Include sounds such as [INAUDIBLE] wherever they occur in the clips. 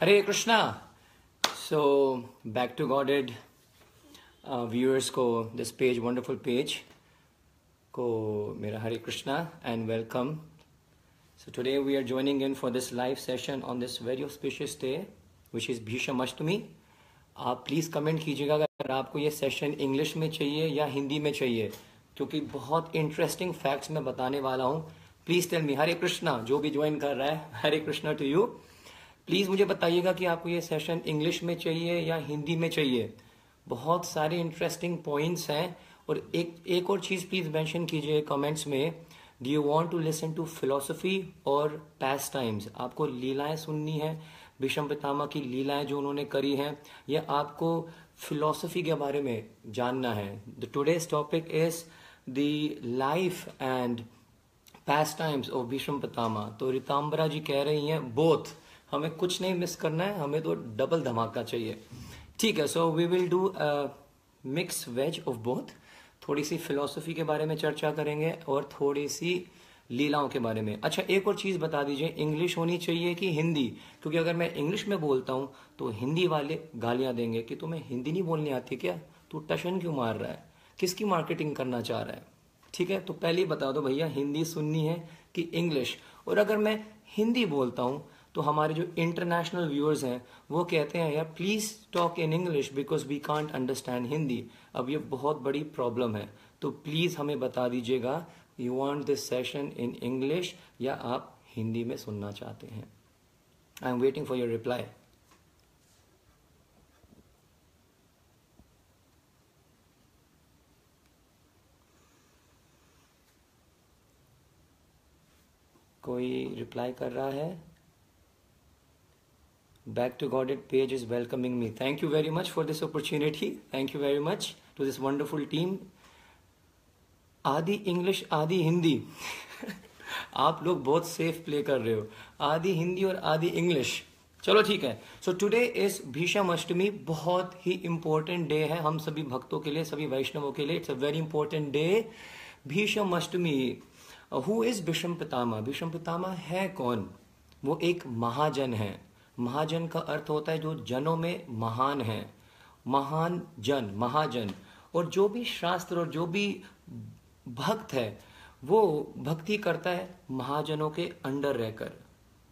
Hare Krishna so back to Godhead viewers को this page wonderful page को मेरा Hare Krishna and welcome so today we are joining in for this live session on this very auspicious day which is Bhishma Ashtami आप please comment कीजिएगा अगर आपको ये session English में चाहिए या हिंदी में चाहिए, क्योंकि बहुत इंटरेस्टिंग फैक्ट्स मैं बताने वाला हूँ। Please tell me Hare Krishna जो भी ज्वाइन कर रहा है Hare Krishna to you please मुझे बताइएगा कि आपको ये सेशन इंग्लिश में चाहिए या हिंदी में चाहिए? बहुत सारे इंटरेस्टिंग पॉइंट्स हैं और एक एक और चीज़ प्लीज़ मेंशन कीजिए कमेंट्स में। Do you want to listen to philosophy और पैस टाइम्स आपको लीलाएँ सुननी है भीष्म पितामा की लीलाएँ जो उन्होंने करी हैं, या आपको फिलोसफी के बारे में जानना है? The today's topic is the life and pastimes of Bhishma Pitamah तो रिताम्बरा जी कह रही हैं बोथ हमें कुछ नहीं मिस करना है, हमें तो डबल धमाका चाहिए। ठीक है so we will do mix veg of both थोड़ी सी फिलोसफी के बारे में चर्चा करेंगे और थोड़ी सी लीलाओं के बारे में। अच्छा एक और चीज़ बता दीजिए इंग्लिश होनी चाहिए कि हिंदी? क्योंकि अगर मैं इंग्लिश में बोलता हूँ तो हिंदी वाले गालियाँ देंगे कि तुम्हें हिंदी नहीं बोलनी आती क्या? तू टशन क्यों मार रहा है? किसकी मार्केटिंग करना चाह रहा है? ठीक है तो पहले ही बता दो भैया, हिंदी सुननी है कि इंग्लिश और अगर मैं हिंदी बोलता हूँ तो हमारे जो इंटरनेशनल व्यूअर्स हैं, वो कहते हैं, यार please talk in English because we can't understand Hindi अब ये बहुत बड़ी प्रॉब्लम है। तो प्लीज़ हमें बता दीजिएगा you want this session in English या आप हिंदी में सुनना चाहते हैं? I am waiting for your reply कोई रिप्लाई कर रहा है? Back to godhead page is welcoming me. Thank you very much for this opportunity. Thank you very much to this wonderful team. आदि इंग्लिश आदि हिंदी [LAUGHS] आप लोग बहुत सेफ़ प्ले कर रहे हो। आदि हिंदी और आदि इंग्लिश चलो ठीक है। So today is Bhishma Ashtami बहुत ही इंपॉर्टेंट डे है हम सभी भक्तों के लिए, सभी वैष्णवों के लिए। It's a very important day Bhishma Ashtami who is Bhishma Pitamah Bhishma Pitamah है कौन? वो एक महाजन है। महाजन का अर्थ होता है जो जनों में महान है। महान जन, महाजन। और जो भी शास्त्र और जो भी भक्त है, वो भक्ति करता है महाजनों के अंडर रहकर।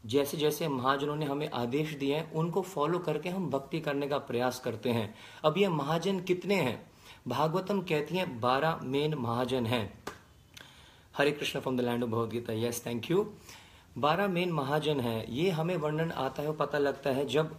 जैसे जैसे महाजनों ने हमें आदेश दिए हैं, उनको फॉलो करके हम भक्ति करने का प्रयास करते हैं। अब ये महाजन कितने हैं? भागवतम कहती हैं, बारह मेन महाजन हैं। Hare Krishna from the land of Bhagavad Gita yes thank you बारह मेन महाजन है। ये हमें वर्णन आता है पता लगता है जब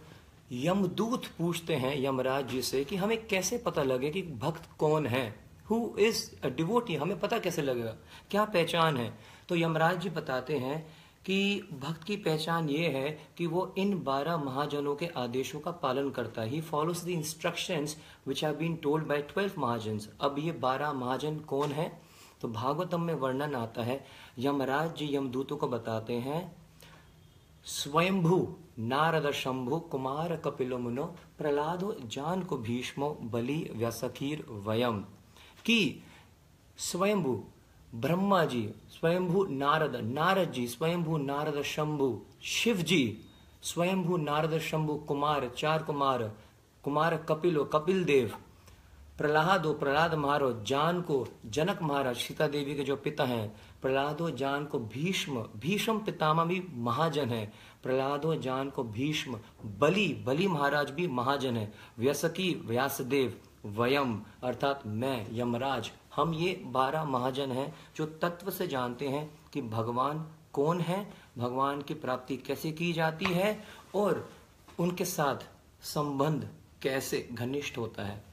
यमदूत पूछते हैं यमराज जी से कि हमें कैसे पता लगे कि भक्त कौन है? हु इज़ अ डिवोटी हमें पता कैसे लगेगा? क्या पहचान है? तो यमराज जी बताते हैं कि भक्त की पहचान ये है कि वो इन बारह महाजनों के आदेशों का पालन करता है। He follows the instructions which have been told by twelve महाजन। अब ये बारह महाजन कौन है? तो भागवतम में वर्णन आता है यमराज जी यमदूतों को बताते हैं, स्वयंभू नारद शंभु कुमार कपिलो मुनो प्रहलादो जान को भीष्मो बलि व्यसखीर वयम। की स्वयंभू ब्रह्मा जी, स्वयंभू नारद नारद जी, स्वयंभू नारद शंभु, शिव जी, स्वयंभू नारद शंभु कुमार, चार कुमार कुमार कपिलो कपिल देव प्रहलादो प्रहलाद महारो जान को, जनक महाराज सीता देवी के जो पिता हैं, प्रहलादो जान को भीष्म भीष्म पितामह भी महाजन है, प्रहलादो जान को भीष्म, बलि बलि महाराज भी महाजन है, व्यसकी, व्यासदेव, वयम, अर्थात मैं, यमराज, हम ये बारह महाजन हैं, जो तत्व से जानते हैं कि भगवान कौन है, भगवान की प्राप्ति कैसे की जाती है, और उनके साथ संबंध कैसे घनिष्ठ होता है।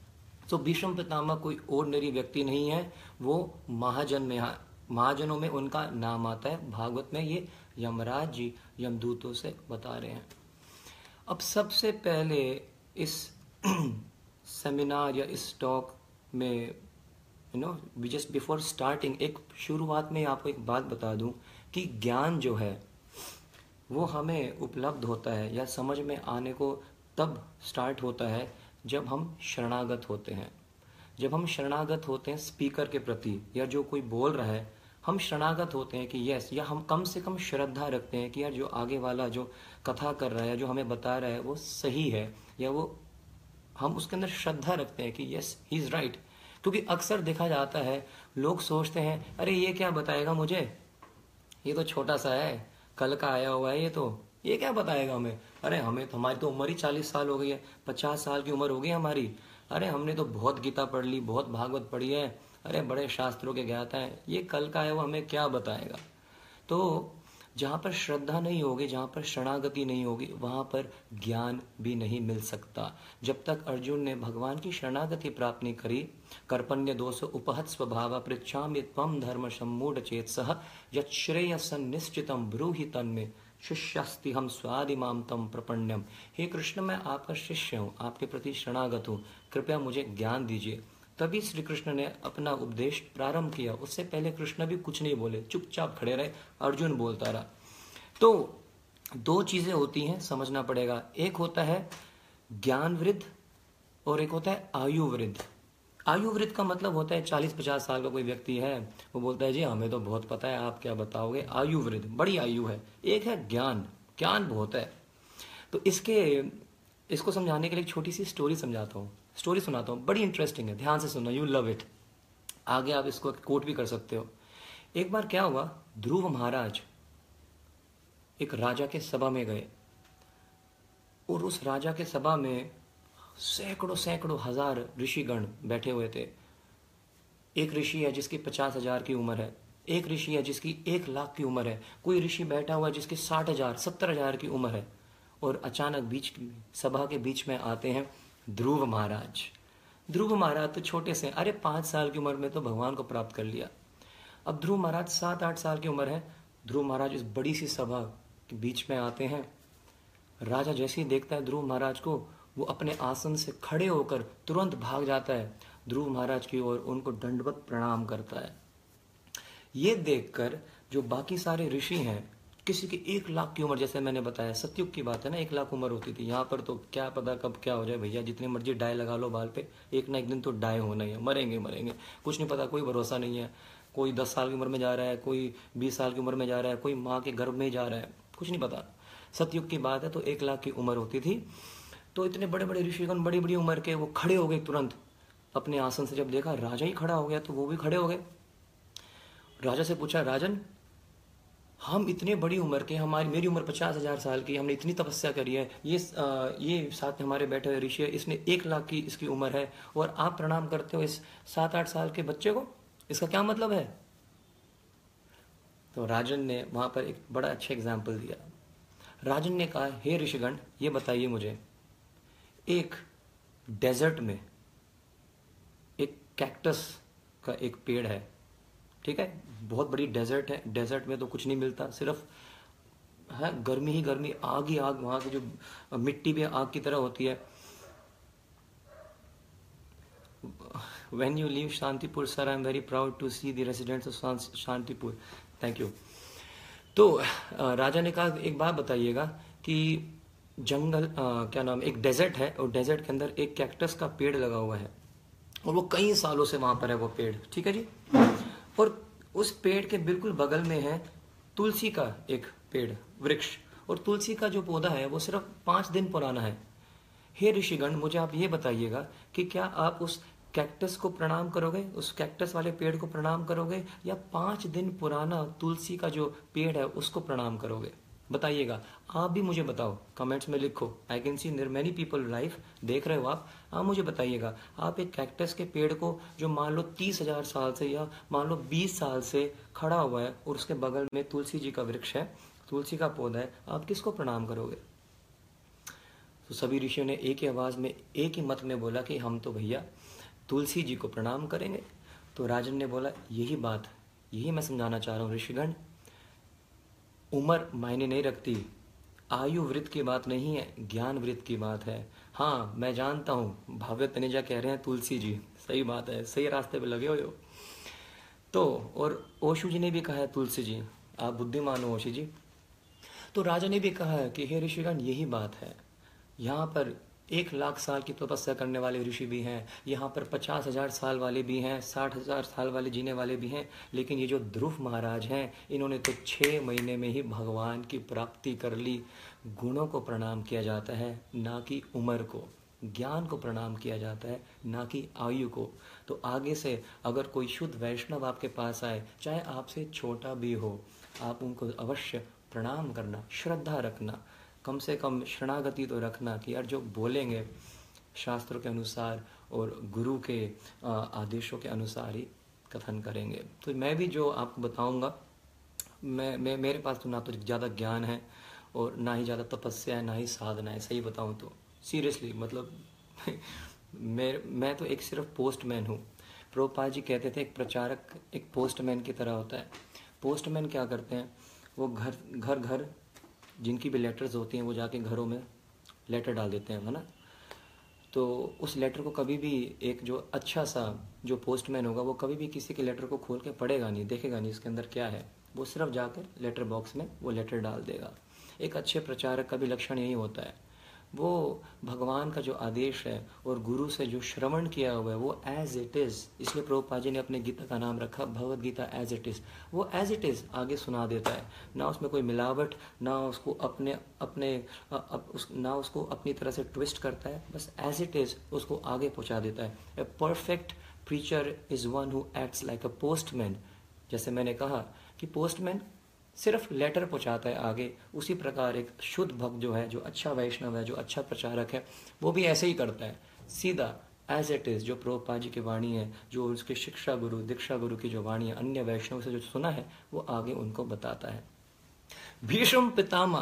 तो भीष्म पितामह कोई ऑर्डनरी व्यक्ति नहीं है। वो महाजन में महाजनों में उनका नाम आता है। भागवत में ये यमराज जी यमदूतों से बता रहे हैं। अब सबसे पहले इस [CLEARS THROAT] सेमिनार या इस टॉक में you know just before starting एक शुरुआत में आपको एक बात बता दूँ कि ज्ञान जो है, वो हमें उपलब्ध होता है या समझ में आने को तब स्टार्ट होता है जब हम शरणागत होते हैं, जब हम शरणागत होते हैं स्पीकर के प्रति या जो कोई बोल रहा है, हम शरणागत होते हैं कि यस या हम कम से कम श्रद्धा रखते हैं कि यार जो आगे वाला जो कथा कर रहा है, जो हमें बता रहा है, वो सही है, या वो हम उसके अंदर श्रद्धा रखते हैं कि यस ही इज़ राइट क्योंकि अक्सर देखा जाता है, लोग सोचते हैं, अरे, ये क्या बताएगा मुझे? ये तो छोटा सा है, कल का आया हुआ है ये तो। ये क्या बताएगा हमें? अरे, हमें तो हमारी तो उम्र ही चालीस साल हो गई है, पचास साल की उम्र हो गई हमारी। अरे, हमने तो बहुत गीता पढ़ ली, बहुत भागवत पढ़ी है। अरे, बड़े शास्त्रों के ज्ञाता है। ये कल का है, वो हमें क्या बताएगा? तो जहाँ पर श्रद्धा नहीं होगी, जहाँ पर शरणागति नहीं होगी, वहाँ पर ज्ञान भी नहीं मिल सकता। जब तक अर्जुन ने भगवान की शरणागति प्राप्त नहीं करी, कर्पण्य दोष उपहत स्वभाव पृछा तम धर्म सम्मूढ़ चेत सह यश्रेयसन निश्चितम ब्रूहि में शिष्यास्ति हम स्वादिमाम तम प्रपण्यम। हे कृष्ण, मैं आपका शिष्य हूँ, आपके प्रति शरणागत हूँ। कृपया मुझे ज्ञान दीजिए। तभी श्री कृष्ण ने अपना उपदेश प्रारंभ किया। उससे पहले कृष्ण भी कुछ नहीं बोले, चुपचाप खड़े रहे। अर्जुन बोलता रहा तो दो चीज़ें होती हैं, समझना पड़ेगा। एक होता है ज्ञान वृद्ध और एक होता है आयु वृद्ध आयु वृद्ध का मतलब होता है चालीस पचास साल का कोई व्यक्ति है, वो बोलता है, जी, हमें तो बहुत पता है, आप क्या बताओगे? आयु वृद्ध बड़ी आयु है। एक है ज्ञान ज्ञान बहुत है। तो इसके, इसको समझाने के लिए एक छोटी सी स्टोरी समझाता हूँ। स्टोरी सुनाता हूँ, बड़ी इंटरेस्टिंग है, ध्यान से सुनो यू लव इट आगे आप इसको कोट भी कर सकते हो। एक बार क्या हुआ, ध्रुव महाराज एक राजा के सभा में गए। और उस राजा के सभा में सैकड़ों सैकड़ों हज़ार ऋषिगण बैठे हुए थे। एक ऋषि है जिसकी पचास हज़ार की उम्र है। एक ऋषि है जिसकी एक लाख की उम्र है। कोई ऋषि बैठा हुआ है जिसकी साठ हज़ार, सत्तर हज़ार की उम्र है। और अचानक बीच सभा के बीच में आते हैं ध्रुव महाराज। ध्रुव महाराज तो छोटे से अरे, पाँच साल की उम्र में तो भगवान को प्राप्त कर लिया। अब ध्रुव महाराज सात, आठ साल की उम्र है। ध्रुव महाराज इस बड़ी सी सभा के बीच में आते हैं। राजा जैसे ही देखता है ध्रुव महाराज को वो अपने आसन से खड़े होकर तुरंत भाग जाता है। ध्रुव महाराज की ओर उनको दंडवत प्रणाम करता है। ये देखकर जो बाकी सारे ऋषि हैं, किसी की एक लाख की उम्र, जैसे मैंने बताया, सत्युग की बात है ना, एक लाख उम्र होती थी। यहाँ पर तो क्या पता कब क्या हो जाए भैया, जितनी मर्ज़ी डाय लगा लो बाल पे, एक ना एक दिन तो डाय होना ही है, मरेंगे मरेंगे। कुछ नहीं पता, कोई भरोसा नहीं है। कोई दस साल की उम्र में जा रहा है, कोई बीस साल की उम्र में जा रहा है, कोई माँ के गर्भ में जा रहा है, कुछ नहीं पता। सतयुग की बात है तो एक लाख की उम्र होती थी। तो इतने बड़े बड़े ऋषिगण बड़ी बड़ी उम्र के वो खड़े हो गए तुरंत। अपने आसन से जब देखा राजा ही खड़ा हो गया तो वो भी खड़े हो गए। राजा से पूछा राजन हम इतने बड़ी उम्र के हमारी मेरी उम्र पचास हज़ार साल की हमने इतनी तपस्या करी है। ये आ, ये साथ में हमारे बैठे हुए ऋषि है इसने एक लाख की इसकी उम्र है और आप प्रणाम करते हो इस सात आठ साल के बच्चे को? इसका क्या मतलब है? तो राजन ने वहाँ पर एक बड़ा अच्छा एग्ज़ाम्पल दिया। राजन ने कहा हे ऋषिगण ये बताइए मुझे एक डेजर्ट में एक कैक्टस का एक पेड़ है, ठीक है? बहुत बड़ी डेजर्ट है। डेजर्ट में तो कुछ नहीं मिलता, सिर्फ़, है, गर्मी ही गर्मी, आग ही आग, वहाँ की जो मिट्टी भी आग की तरह होती है। When you leave Shantipur sir I am very proud to see the residents of Shantipur thank you तो राजा ने कहा, एक बात बताइएगा कि जंगल आ, क्या नाम एक डेजर्ट है और डेजर्ट के अंदर एक कैक्टस का पेड़ लगा हुआ है और वो कई सालों से वहाँ पर है वो पेड़ ठीक है जी? और उस पेड़ के बिल्कुल बगल में है तुलसी का एक पेड़ वृक्ष। और तुलसी का जो पौधा है वो सिर्फ़ पाँच दिन पुराना है। हे ऋषिगण मुझे आप ये बताइएगा कि क्या आप उस कैक्टस को प्रणाम करोगे उस कैक्टस वाले पेड़ को प्रणाम करोगे या पाँच दिन पुराना तुलसी का जो पेड़ है उसको प्रणाम करोगे? बताइएगा। आप भी मुझे बताओ। कमेंट्स में लिखो। I can see there many people live देख रहे हो आप? आप मुझे बताइएगा। आप एक कैक्टस के पेड़ को जो मान लो तीस हज़ार साल से या मान लो बीस साल से खड़ा हुआ है और उसके बगल में तुलसी जी का वृक्ष है, तुलसी का पौधा है, आप किसको प्रणाम करोगे? तो सभी ऋषियों ने एक ही आवाज़ में एक ही मत में बोला कि हम तो भैया तुलसी जी को प्रणाम करेंगे। तो राजन ने बोला, यही बात, यही मैं समझाना चाह रहा हूँ ऋषिगण उम्र मायने नहीं रखती। आयु वृत्त की बात नहीं है, ज्ञान वृत्त की बात है। हाँ मैं जानता हूँ भाव्य तनेजा कह रहे हैं, तुलसी जी, सही बात है, सही रास्ते पे लगे हुए हो। तो और ओशु जी ने भी कहा है, तुलसी जी, आप बुद्धिमान हो ओशी जी। तो राजा ने भी कहा है कि, हे ऋषिगण, यही बात है। यहाँ पर एक लाख साल की तपस्या करने वाले ऋषि भी हैं, यहाँ पर पचास हज़ार साल वाले भी हैं, साठ हज़ार साल वाले जीने वाले भी हैं, लेकिन ये जो ध्रुव महाराज हैं, इन्होंने तो छः महीने में ही भगवान की प्राप्ति कर ली। गुणों को प्रणाम किया जाता है, ना कि उम्र को। ज्ञान को प्रणाम किया जाता है, ना कि आयु को। तो आगे से अगर कोई शुद्ध वैष्णव आपके पास आए, चाहे आपसे छोटा भी हो, आप उनको अवश्य प्रणाम करना, श्रद्धा रखना। कम से कम शरणागति तो रखना कि यार जो बोलेंगे शास्त्रों के अनुसार और गुरु के आदेशों के अनुसार ही कथन करेंगे। तो मैं भी जो आपको बताऊँगा, मैं मैं, मेरे पास तो ना तो ज़्यादा ज्ञान है और ना ही ज़्यादा तपस्या है, ना ही साधना है, सही बताऊँ तो। सीरियसली मतलब [LAUGHS] मैं मैं तो एक सिर्फ़ पोस्टमैन हूँ। प्रोपा जी कहते थे, एक प्रचारक, एक पोस्टमैन की तरह होता है। पोस्टमैन क्या करते हैं? वो घर घर घर जिनकी भी लेटर्स होती हैं, वो जाके घरों में लेटर डाल देते हैं, है ना? तो उस लेटर को कभी भी एक जो अच्छा सा जो पोस्टमैन होगा, वो कभी भी किसी के लेटर को खोल के पढ़ेगा नहीं, देखेगा नहीं, इसके अंदर क्या है। वो सिर्फ़ जाकर लेटर बॉक्स में वो लेटर डाल देगा। एक अच्छे प्रचारक का भी लक्षण यही होता है। वो भगवान का जो आदेश है और गुरु से जो श्रवण किया हुआ है वो एज इट इज़ इसलिए प्रभुपा जी ने अपने गीता का नाम रखा Bhagavad Gita as it is वो एज इट इज़ आगे सुना देता है। ना उसमें कोई मिलावट ना उसको अपने अपने अप, उस, ना उसको अपनी तरह से ट्विस्ट करता है। बस एज इट इज़ उसको आगे पहुँचा देता है। A perfect preacher is one who acts like a postman जैसे मैंने कहा कि पोस्टमैन सिर्फ़ लेटर पहुंचाता है आगे। उसी प्रकार एक शुद्ध भक्त जो है, जो अच्छा वैष्णव है, जो अच्छा प्रचारक है, वो भी ऐसे ही करता है। सीधा एज इट इज़ जो प्रोपा जी की वाणी है, जो उसके शिक्षा गुरु, दीक्षा गुरु की जो वाणी है, अन्य वैष्णव से जो सुना है, वो आगे उनको बताता है। भीष्म पितामा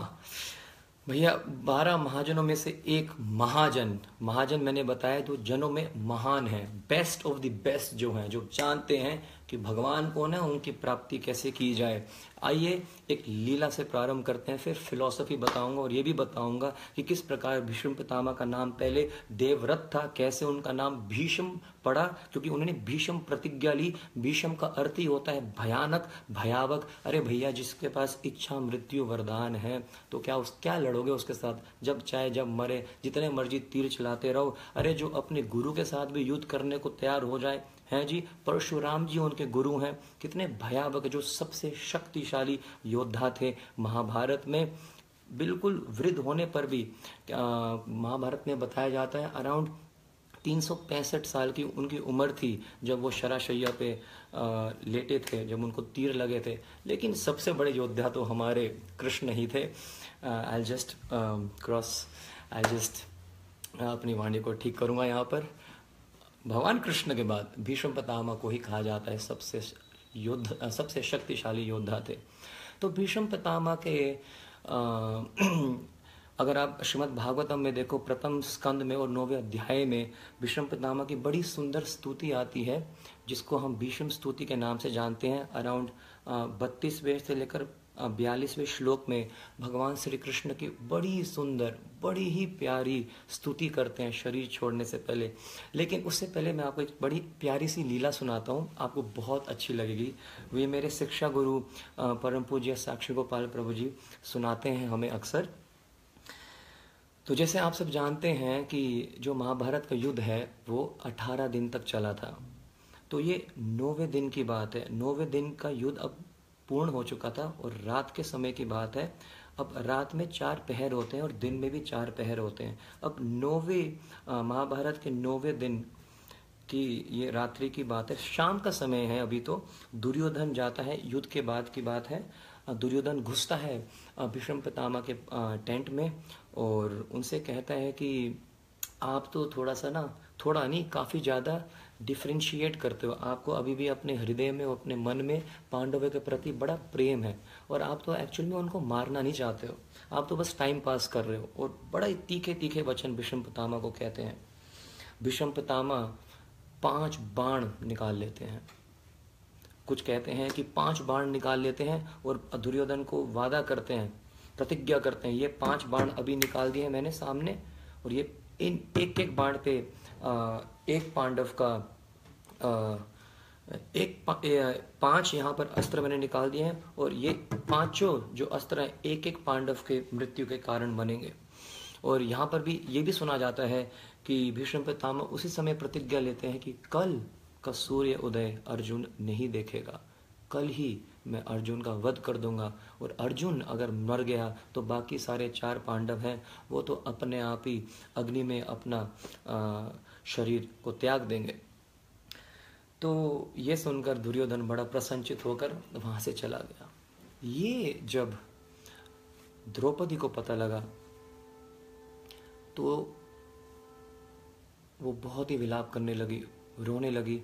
भैया, बारह महाजनों में से एक महाजन महाजन मैंने बताया तो जनों में महान है बेस्ट ऑफ़ द बेस्ट जो है, जो जानते हैं कि भगवान कौन है, उनकी प्राप्ति कैसे की जाए। आइए एक लीला से प्रारंभ करते हैं, फिर फिलॉसफी बताऊँगा और ये भी बताऊँगा कि किस प्रकार भीष्म पितामा का नाम पहले देवव्रत था, कैसे उनका नाम भीष्म पड़ा, क्योंकि उन्होंने भीष्म प्रतिज्ञा ली। भीष्म का अर्थ ही होता है भयानक, भयावक। अरे भैया, जिसके पास इच्छा, मृत्यु, वरदान है तो क्या उस, क्या लड़ोगे उसके साथ? जब चाहे, जब मरे, जितने मर्ज़ी तीर चलाते रहो। अरे जो अपने गुरु के साथ भी युद्ध करने को तैयार हो जाए हैं जी, परशुराम जी उनके गुरु हैं। कितने भयावक जो सबसे शक्तिशाली योद्धा थे महाभारत में। बिल्कुल वृद्ध होने पर भी महाभारत में बताया जाता है, अराउंड तीन सौ पैंसठ साल की उनकी उम्र थी जब वो शराशैया पे लेटे थे, जब उनको तीर लगे थे। लेकिन सबसे बड़े योद्धा तो हमारे कृष्ण ही थे। I just cross I just अपनी वाणी को ठीक करूँगा यहाँ पर। भगवान कृष्ण के बाद भीष्म पितामह को ही कहा जाता है सबसे युद्ध सबसे शक्तिशाली योद्धा थे। तो भीष्म पितामह के आ, [CLEARS THROAT] अगर आप श्रीमद भागवतम में देखो प्रथम स्कंद में और नौवे अध्याय में भीष्म पितामह की बड़ी सुंदर स्तुति आती है जिसको हम भीष्म स्तुति के नाम से जानते हैं अराउंड बत्तीसवें से लेकर बयालीसवें श्लोक में भगवान श्री कृष्ण की बड़ी सुंदर, बड़ी ही प्यारी स्तुति करते हैं शरीर छोड़ने से पहले। लेकिन उससे पहले मैं आपको एक बड़ी प्यारी सी लीला सुनाता हूँ, आपको बहुत अच्छी लगेगी। वे मेरे शिक्षा गुरु परम पूज्य साक्षी गोपाल प्रभु जी सुनाते हैं हमें अक्सर। तो जैसे आप सब जानते हैं कि जो महाभारत का युद्ध है, वो 18 दिन तक चला था। तो ये नौवे दिन की बात है। नौवे दिन का युद्ध अब पूर्ण हो चुका था और रात के समय की बात है। अब रात में चार पहर होते हैं और दिन में भी चार पहर होते हैं। अब नौवे महाभारत के नौवे दिन की ये रात्रि की बात है। शाम का समय है अभी तो। दुर्योधन जाता है, युद्ध के बाद की बात है। दुर्योधन घुसता है भीष्म पितामा के टेंट में और उनसे कहता है कि आप तो थोड़ा सा ना, थोड़ा नहीं, काफ़ी ज़्यादा डिफ्रेंशिएट करते हो। आपको अभी भी अपने हृदय में अपने मन में पांडवों के प्रति बड़ा प्रेम है और आप तो एक्चुअल में उनको मारना नहीं चाहते हो। आप तो बस टाइम पास कर रहे हो और बड़ा ही तीखे तीखे वचन भीष्म पितामा को कहते हैं। भीष्म पितामा पाँच बाण निकाल लेते हैं। कुछ कहते हैं कि पाँच बाण निकाल लेते हैं और दुर्योधन को वादा करते हैं, प्रतिज्ञा करते हैं। ये पाँच बाण अभी निकाल दिए मैंने सामने और ये इन एक एक बाण पे एक पांडव का एक पाँच यहाँ पर अस्त्र मैंने निकाल दिए हैं और ये पाँचों जो अस्त्र हैं एक एक पांडव के मृत्यु के कारण बनेंगे। और यहाँ पर भी ये भी सुना जाता है कि भीष्म पितामह उसी समय प्रतिज्ञा लेते हैं कि कल का सूर्य उदय अर्जुन नहीं देखेगा। कल ही मैं अर्जुन का वध कर दूँगा। और अर्जुन अगर मर गया तो बाकी सारे चार पांडव हैं वो तो अपने आप ही अग्नि में अपना आ, शरीर को त्याग देंगे। तो ये सुनकर दुर्योधन बड़ा प्रसन्नचित होकर वहाँ से चला गया। ये जब द्रौपदी को पता लगा तो वो बहुत ही विलाप करने लगी रोने लगी।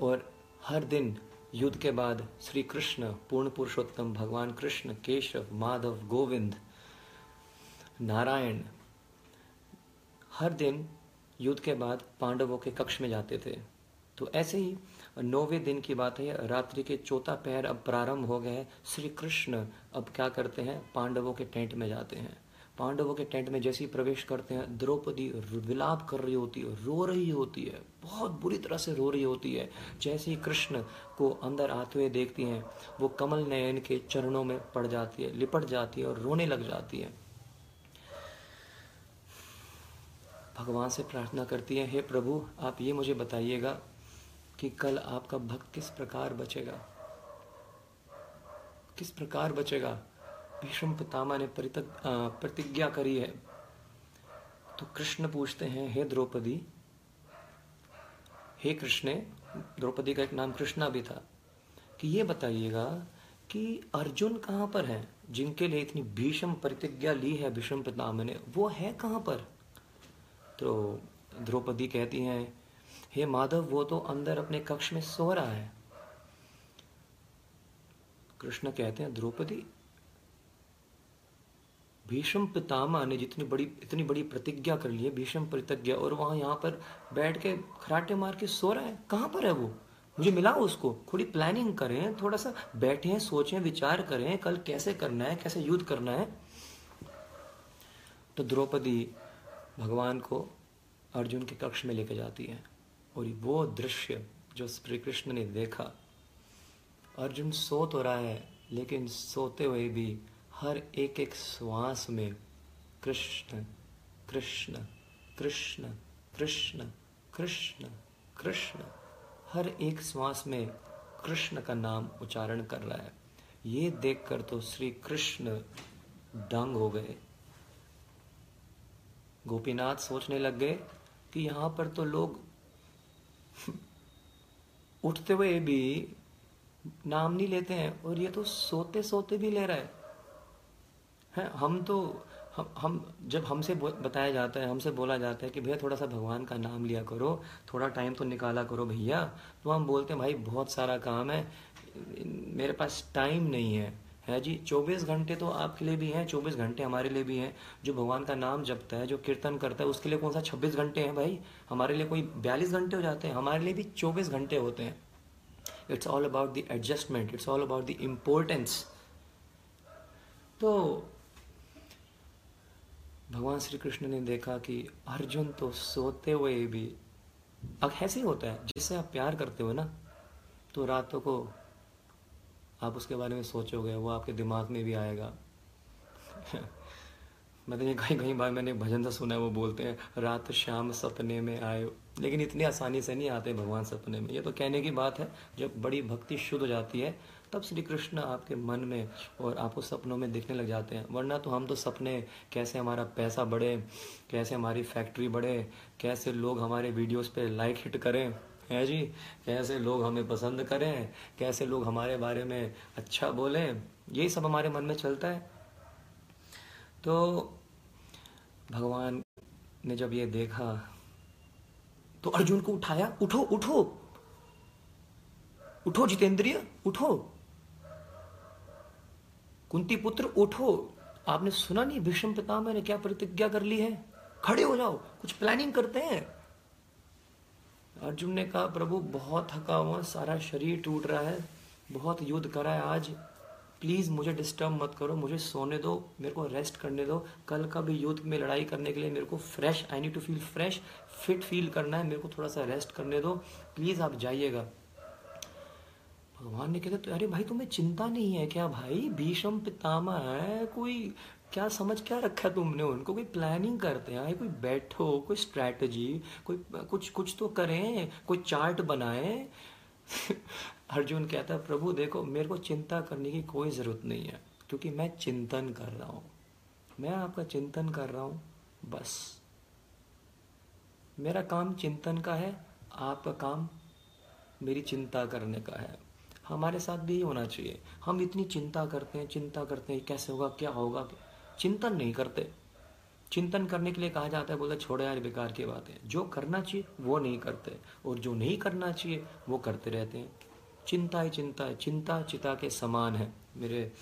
और हर दिन युद्ध के बाद श्री कृष्ण, पूर्ण पुरुषोत्तम, भगवान कृष्ण, केशव, माधव, गोविंद, नारायण, हर दिन युद्ध के बाद पांडवों के कक्ष में जाते थे। तो ऐसे ही नौवे दिन की बात है, रात्रि के चौथा पहर अब प्रारंभ हो गए श्री कृष्ण अब क्या करते हैं? पांडवों के टेंट में जाते हैं। पांडवों के टेंट में जैसे ही प्रवेश करते हैं, द्रौपदी विलाप कर रही होती है, रो रही होती है, बहुत बुरी तरह से रो रही होती है। जैसे ही कृष्ण को अंदर आते हुए देखती हैं, वो कमल नयन के चरणों में पड़ जाती है, लिपट जाती है और रोने लग जाती है। भगवान से प्रार्थना करती है, हे प्रभु, आप ये मुझे बताइएगा कि कल आपका भक्त किस प्रकार बचेगा? किस प्रकार बचेगा? भीष्म पितामह ने प्रतिज्ञा करी है। तो कृष्ण पूछते हैं, हे द्रौपदी, हे कृष्ण, द्रौपदी का एक नाम कृष्णा भी था, कि ये बताइएगा कि अर्जुन कहाँ पर है? जिनके लिए इतनी भीषम प्रतिज्ञा ली है भीष्म पितामह ने, वो है कहाँ पर? तो द्रौपदी कहती हैं, हे माधव, वो तो अंदर अपने कक्ष में सो रहा है। कृष्ण कहते हैं, द्रौपदी भीष्म पितामह ने जितनी बड़ी, इतनी बड़ी प्रतिज्ञा कर ली है, भीष्म प्रतिज्ञा, और वहाँ यहाँ पर बैठ के खराटे मार के सो रहा है। कहाँ पर है वो? मुझे मिला उसको। थोड़ी प्लानिंग करें, थोड़ा सा बैठे, सोचें, विचार करें, कल कैसे करना है, कैसे युद्ध करना है। तो द्रौपदी भगवान को अर्जुन के कक्ष में लेके जाती है, और वो दृश्य जो श्री कृष्ण ने देखा, अर्जुन सो तो रहा है, लेकिन सोते हुए भी हर एक एक श्वास में कृष्ण कृष्ण कृष्ण कृष्ण कृष्ण कृष्ण। हर एक श्वास में कृष्ण का नाम उच्चारण कर रहा है। ये देखकर तो श्री कृष्ण दंग हो गए। गोपीनाथ सोचने लग गए कि यहाँ पर तो लोग [LAUGHS] उठते हुए भी नाम नहीं लेते हैं और ये तो सोते सोते भी ले रहा है। है, हम तो हम हम, जब हमसे बताया जाता है, हमसे बोला जाता है कि भैया थोड़ा सा भगवान का नाम लिया करो, थोड़ा टाइम तो निकाला करो भैया तो हम बोलते हैं, भाई, बहुत सारा काम है, मेरे पास टाइम नहीं है। है जी 24 घंटे तो आपके लिए भी हैं 24 घंटे हमारे लिए भी हैं, जो भगवान का नाम जपता है, जो कीर्तन करता है, उसके लिए कौन सा 26 घंटे हैं भाई? हमारे लिए कोई 42 घंटे हो जाते हैं, हमारे लिए भी 24 घंटे होते हैं। It's all about the adjustment it's all about the importance तो भगवान श्री कृष्ण ने देखा कि अर्जुन तो सोते हुए भी अब ऐसे ही होता है, जिससे आप प्यार करते हो ना तो रातों को आप उसके बारे में सोचोगे, वो आपके दिमाग में भी आएगा। [LAUGHS] मैं तो ये कहीं कहीं बार मैंने भजन सा सुना है, वो बोलते हैं, रात शाम सपने में आए लेकिन इतनी आसानी से नहीं आते भगवान सपने में। ये तो कहने की बात है, जब बड़ी भक्ति शुद्ध हो जाती है तब श्री कृष्ण आपके मन में और आपको सपनों में दिखने लग जाते हैं। वरना तो हम तो सपने, कैसे हमारा पैसा बढ़े, कैसे हमारी फैक्ट्री बढ़े, कैसे लोग हमारे वीडियोस पे लाइक हिट करें, है जी? कैसे लोग हमें पसंद करें, कैसे लोग हमारे बारे में अच्छा बोले, यही सब हमारे मन में चलता है। तो भगवान ने जब ये देखा तो अर्जुन को उठाया, उठो उठो उठो, जितेंद्रिय, उठो। कुंती पुत्र, उठो। आपने सुना नहीं भीष्म पितामह ने क्या प्रतिज्ञा कर ली है? खड़े हो जाओ, कुछ प्लानिंग करते हैं। अर्जुन ने कहा, प्रभु, बहुत थका हुआ, सारा शरीर टूट रहा है, बहुत युद्ध करा है आज। प्लीज़ मुझे डिस्टर्ब मत करो, मुझे सोने दो, मेरे को रेस्ट करने दो। कल का भी युद्ध में लड़ाई करने के लिए मेरे को fresh I need to feel fresh fit feel करना है, मेरे को थोड़ा सा रेस्ट करने दो। प्लीज़ आप जाइएगा। भगवान ने कहते तो अरे भाई, तुम्हें चिंता नहीं है क्या भाई? भीषम पितामह है, कोई क्या समझ क्या रखा तुमने उनको? कोई प्लानिंग करते हैं कोई बैठो, कोई स्ट्रैटेजी कोई कुछ कुछ तो करें, कोई चार्ट बनाए? [LAUGHS] अर्जुन कहता है, प्रभु, देखो, मेरे को चिंता करने की कोई ज़रूरत नहीं है, क्योंकि मैं चिंतन कर रहा हूँ। मैं आपका चिंतन कर रहा हूँ, बस। मेरा काम चिंतन का है, आपका काम मेरी चिंता करने का है। हमारे साथ भी होना चाहिए। हम इतनी चिंता करते हैं चिंता करते हैं कैसे होगा क्या होगा चिंतन नहीं करते। चिंतन करने के लिए कहा जाता है बोलते छोड़ो यार बेकार की बात। है जो करना चाहिए वो नहीं करते। और जो नहीं करना चाहिए वो करते रहते हैं। चिंता ही चिंता है। चिंता चिता के समान है। मेरे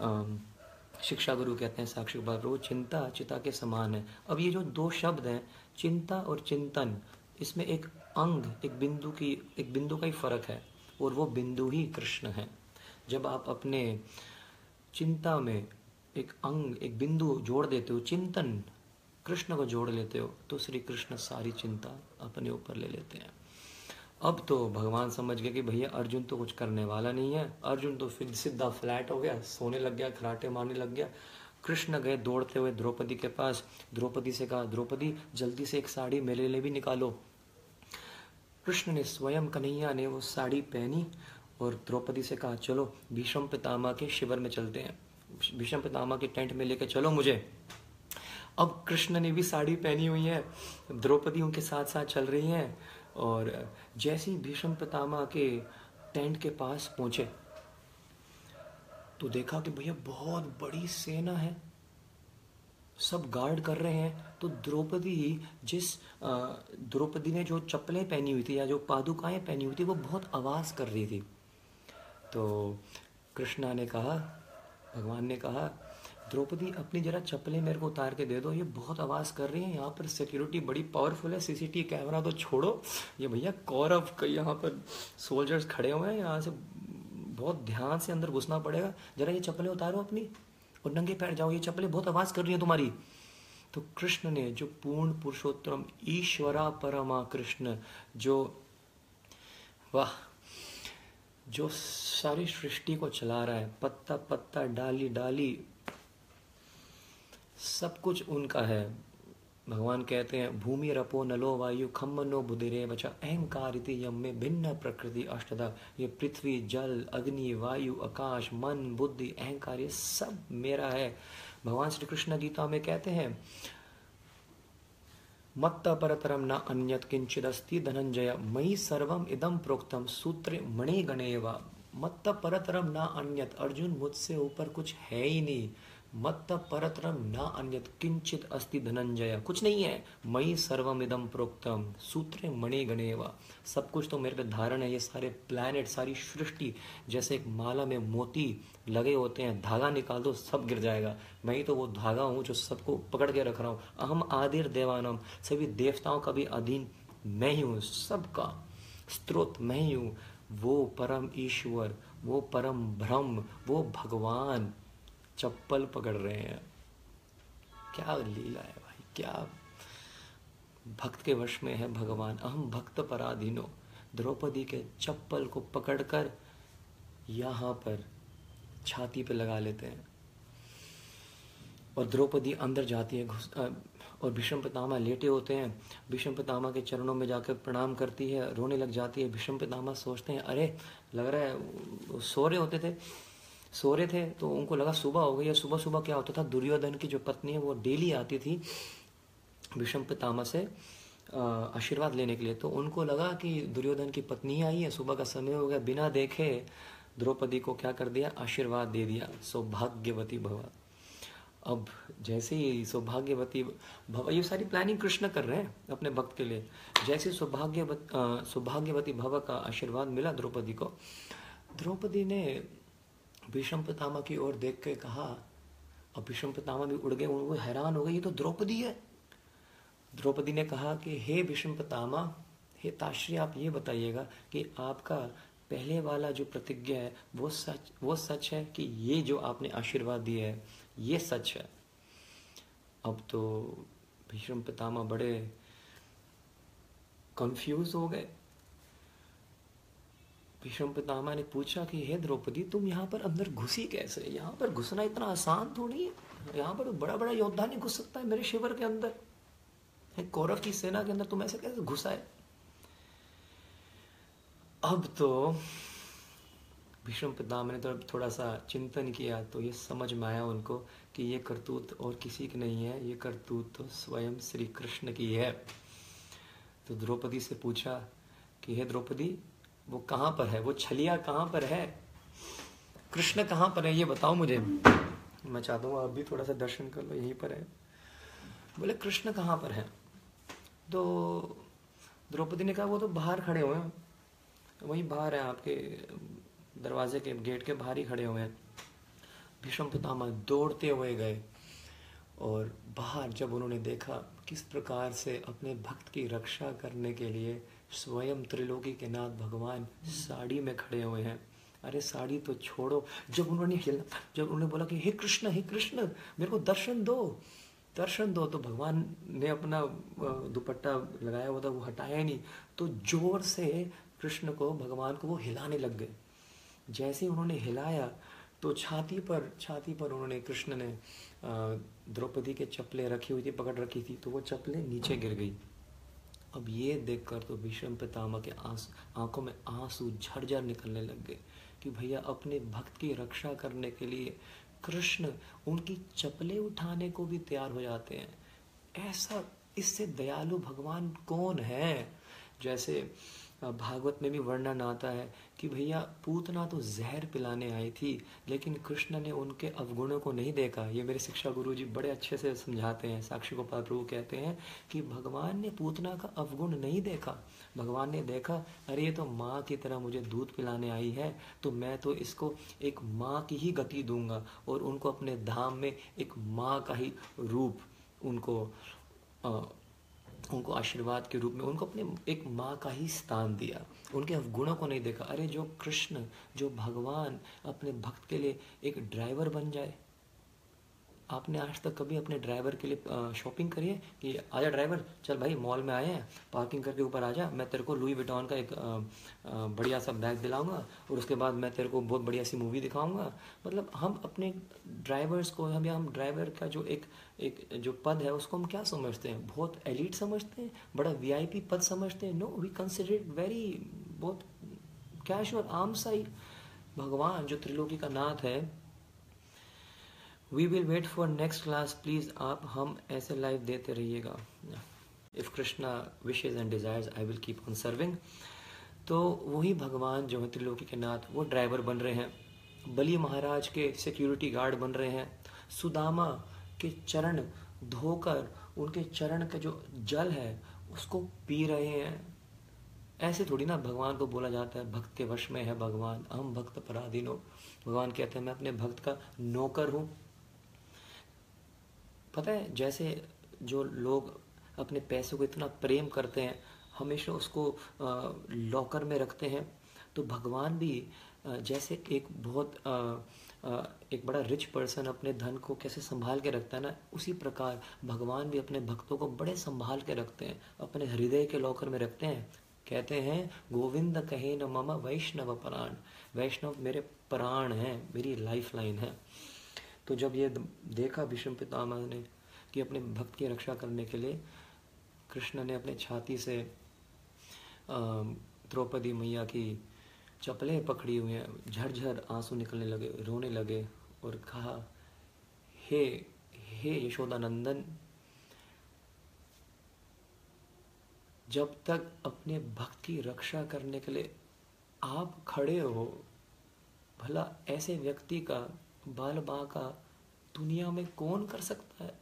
आ, शिक्षा गुरु कहते हैं साक्षी बाबू चिंता चिता के समान है। अब ये जो दो शब्द हैं चिंता और चिंतन इसमें एक अंग एक बिंदु की एक बिंदु का ही फ़र्क है। और वो बिंदु ही कृष्ण है। जब आप अपने चिंता में एक अंग, एक बिंदु जोड़ देते हो, चिंतन, कृष्ण को जोड़ लेते हो तो श्री कृष्ण सारी चिंता अपने ऊपर ले लेते हैं। अब तो भगवान समझ गए कि भैया अर्जुन तो कुछ करने वाला नहीं है। अर्जुन तो फिर सीधा फ्लैट हो गया, सोने लग गया, खराटे मारने लग गया। कृष्ण गए दौड़ते हुए द्रौपदी के पास। द्रौपदी से कहा, द्रौपदी, जल्दी से एक साड़ी मेरे लिए भी निकालो। कृष्ण ने स्वयं कन्हैया ने वो साड़ी पहनी और द्रौपदी से कहा, चलो भीष्म पितामा के शिविर में चलते हैं। भीष्म पितामा के टेंट में लेके चलो मुझे। अब कृष्ण ने भी साड़ी पहनी हुई है। द्रौपदी उनके साथ साथ चल रही हैं और जैसी भीष्म पितामा के टेंट के पास पहुँचे तो देखा कि भैया बहुत बड़ी सेना है। सब गार्ड कर रहे हैं तो द्रौपदी ही जिस द्रौपदी ने जो चप्पलें पहनी हुई थी या जो पादुकाएँ पहनी हुई थी, वो बहुत आवाज़ कर रही थी। तो कृष्णा ने कहा, भगवान ने कहा, द्रौपदी, अपनी जरा चप्पलें मेरे को उतार के दे दो, ये बहुत आवाज़ कर रही है, यहाँ पर सिक्योरिटी बड़ी पावरफुल है सीसीटीवी कैमरा तो छोड़ो। ये भैया कौरव यहाँ पर सोल्जर्स खड़े हुए हैं, यहाँ से बहुत ध्यान से अंदर घुसना पड़ेगा। जरा ये चप्पलें उतारो अपनी। और नंगे पैर जाओ, ये चप्पलें बहुत आवाज़ कर रही है तुम्हारी। तो कृष्ण ने जो पूर्ण पुरुषोत्तम ईश्वरा परमा कृष्ण जो, वाह, जो सारी सृष्टि को चला रहा है पत्ता पत्ता डाली डाली सब कुछ उनका है। भगवान कहते हैं, भूमि रपो नलो वायु खम्मनो बुधिरे बचा अहंकार भिन्न प्रकृति अष्टदा ये पृथ्वी, जल, अग्नि, वायु, आकाश, मन, बुद्धि, अहंकार, ये सब मेरा है। भगवान श्री कृष्ण गीता में कहते हैं, मत्त परतरम न अन्यत किंचित अस्ति धनंजय मई सर्वम इदम प्रोक्तम सूत्र मणि गणेवा मत्त परतरम न अन्यत। अर्जुन मुझसे ऊपर कुछ है ही नहीं। मत परतरम न अन्यत किंचित अस्ति धनंजय कुछ नहीं है। मई सर्वमिदम प्रोक्तम सूत्र मणि गणेवा। सब कुछ तो मेरे पे धारण है। ये सारे प्लैनेट सारी सृष्टि, जैसे एक माला में मोती लगे होते हैं, धागा निकाल दो, सब गिर जाएगा। मैं ही तो वो धागा हूँ जो सबको पकड़ के रख रहा हूँ। अहम आदिर देवानम। सभी देवताओं का भी अधीन मैं ही हूँ। सबका स्त्रोत मैं ही हूँ। वो परम ईश्वर, वो परम ब्रह्म, वो भगवान। चप्पल पकड़ रहे हैं। क्या लीला है भाई, क्या भक्त के वश में है भगवान। अहम भक्त पराधीनो, द्रौपदी के चप्पल को पकड़कर यहाँ पर छाती पे लगा लेते हैं। और द्रौपदी अंदर जाती है, घुस और भीष्म पितामा लेटे होते हैं। भीष्म पितामा के चरणों में जाकर प्रणाम करती है, रोने लग जाती है। भीष्म पितामा सोचते हैं, अरे, लग रहा है सो रहे होते थे। सो रहे थे तो उनको लगा सुबह हो गई या सुबह सुबह क्या होता था, दुर्योधन की जो पत्नी है वो डेली आती थी विषम पितामह से आशीर्वाद लेने के लिए। तो उनको लगा कि दुर्योधन की पत्नी आई है, सुबह का समय हो गया, बिना देखे द्रौपदी को क्या कर दिया, आशीर्वाद दे दिया, सौभाग्यवती भव। अब जैसे ही सौभाग्यवती भव, ये सारी प्लानिंग कृष्ण कर रहे हैं अपने भक्त के लिए। जैसे सौभाग्यवत सौभाग्यवती भव का आशीर्वाद मिला द्रौपदी को, द्रौपदी ने भीष्म पितामह की ओर देख के कहा और भीष्म पितामह भी उड़ गए उनको हैरान हो गए, ये तो द्रौपदी है। द्रौपदी ने कहा कि, हे भीष्म पितामह हे ताश्री, आप ये बताइएगा कि आपका पहले वाला जो प्रतिज्ञा है, वो सच वो सच है कि ये जो आपने आशीर्वाद दिया है, ये सच है? अब तो भीष्म पितामह बड़े कंफ्यूज हो गए। भीष्म पितामह ने पूछा कि, हे द्रौपदी, तुम यहाँ पर अंदर घुसी कैसे? यहाँ पर घुसना इतना आसान थोड़ी है। यहाँ पर बड़ा बड़ा योद्धा नहीं घुस सकता है मेरे शिवर के अंदर। कौरव की सेना के अंदर तुम ऐसे कैसे घुसा है? अब तो भीष्म पितामह ने तो थोड़ा सा चिंतन किया तो ये समझ में आया उनको कि ये करतूत और किसी की नहीं है। ये करतूत तो स्वयं श्री कृष्ण की है। तो द्रौपदी से पूछा कि, हे द्रौपदी वो कहाँ पर है? वो छलिया कहाँ पर है? कृष्ण कहाँ पर है? ये बताओ मुझे। मैं चाहता हूँ आप भी थोड़ा सा दर्शन कर लो, यहीं पर है। बोले, कृष्ण कहाँ पर है? तो द्रौपदी ने कहा, वो तो बाहर खड़े हुए हैं। वही बाहर है आपके दरवाजे के गेट के बाहर ही खड़े हुए हैं। भीष्म पितामह दौड़ते हुए गए और बाहर जब उन्होंने देखा किस प्रकार से अपने भक्त की रक्षा करने के लिए स्वयं त्रिलोकी के नाथ भगवान साड़ी में खड़े हुए हैं। अरे साड़ी तो छोड़ो। जब उन्होंने जब उन्होंने बोला कि हे कृष्ण हे कृष्ण, मेरे को दर्शन दो दर्शन दो तो भगवान ने अपना दुपट्टा लगाया हुआ था, वो हटाया नहीं। तो ज़ोर से कृष्ण को, भगवान को वो हिलाने लग गए। जैसे ही उन्होंने हिलाया तो छाती पर छाती पर उन्होंने कृष्ण ने द्रौपदी के चप्पलें रखी हुई थी, पकड़ रखी थी तो वो चप्पलें नीचे गिर गई। अब ये देखकर तो भीष्म पितामह के आंस, आँखों में आँसू झरझर निकलने लग गए कि भैया अपने भक्त की रक्षा करने के लिए कृष्ण उनकी चपले उठाने को भी तैयार हो जाते हैं। ऐसा, इससे दयालु भगवान कौन है? जैसे भागवत में भी वर्णन आता है कि भैया पूतना तो जहर पिलाने आई थी लेकिन कृष्ण ने उनके अवगुणों को नहीं देखा। ये मेरे शिक्षा गुरु जी बड़े अच्छे से समझाते हैं साक्षी गोपाल प्रभु कहते हैं कि भगवान ने पूतना का अवगुण नहीं देखा। भगवान ने देखा अरे ये तो माँ की तरह मुझे दूध पिलाने आई है तो मैं तो इसको एक माँ की ही गति दूँगा और उनको अपने धाम में एक माँ का ही रूप उनको आ, उनको आशीर्वाद के रूप में उनको अपने एक माँ का ही स्थान दिया। उनके अवगुणों को नहीं देखा। अरे, जो कृष्ण, जो भगवान अपने भक्त के लिए एक ड्राइवर बन जाए। आपने आज तक कभी अपने ड्राइवर के लिए शॉपिंग करी है? कि आजा ड्राइवर, चल भाई, मॉल में आए हैं, पार्किंग करके ऊपर आ जा मैं तेरे को लुई विटॉन का एक बढ़िया सा बैग दिलाऊँगा और उसके बाद मैं तेरे को बहुत बढ़िया सी मूवी दिखाऊँगा। मतलब हम अपने ड्राइवर्स को, हम या हम ड्राइवर का जो एक एक जो पद है उसको हम क्या समझते हैं? बहुत एलिट समझते हैं, बड़ा वीआईपी पद समझते हैं। नो वी कंसिडर वेरी बहुत कैशुअल आम सा ही। भगवान, जो त्रिलोकी का नाथ है we will wait for next class please आप, हम ऐसे लाइव देते रहिएगा। If Krishna wishes and desires I will keep on serving तो वही भगवान जो है त्रिलोकी के नाथ, वो ड्राइवर बन रहे हैं। बली महाराज के सिक्योरिटी गार्ड बन रहे हैं। सुदामा के चरण धोकर, उनके चरण का जो जल है, उसको पी रहे हैं। ऐसे थोड़ी ना भगवान को बोला जाता है, भक्त वश में है भगवान हम भक्त पराधीनो। भगवान कहते हैं, मैं अपने भक्त का नौकर हूँ। पता है, जैसे जो लोग अपने पैसों को इतना प्रेम करते हैं, हमेशा उसको लॉकर में रखते हैं तो भगवान भी जैसे एक बहुत एक बड़ा रिच पर्सन अपने धन को कैसे संभाल के रखता है ना, उसी प्रकार भगवान भी अपने भक्तों को बड़े संभाल के रखते हैं, अपने हृदय के लॉकर में रखते हैं। कहते हैं, गोविंद कहे न मम वैष्णव प्राण। वैष्णव मेरे प्राण हैं, मेरी लाइफ लाइन है। तो जब ये देखा भीष्म पितामह ने कि अपने भक्त की रक्षा करने के लिए कृष्ण ने अपने छाती से द्रौपदी मैया की चपलें पकड़ी हुई हैं, झरझर आँसू निकलने लगे, रोने लगे और कहा, हे हे यशोदानंदन, जब तक अपने भक्त की रक्षा करने के लिए आप खड़े हो, भला ऐसे व्यक्ति का, बाल बा का दुनिया में कौन कर सकता है?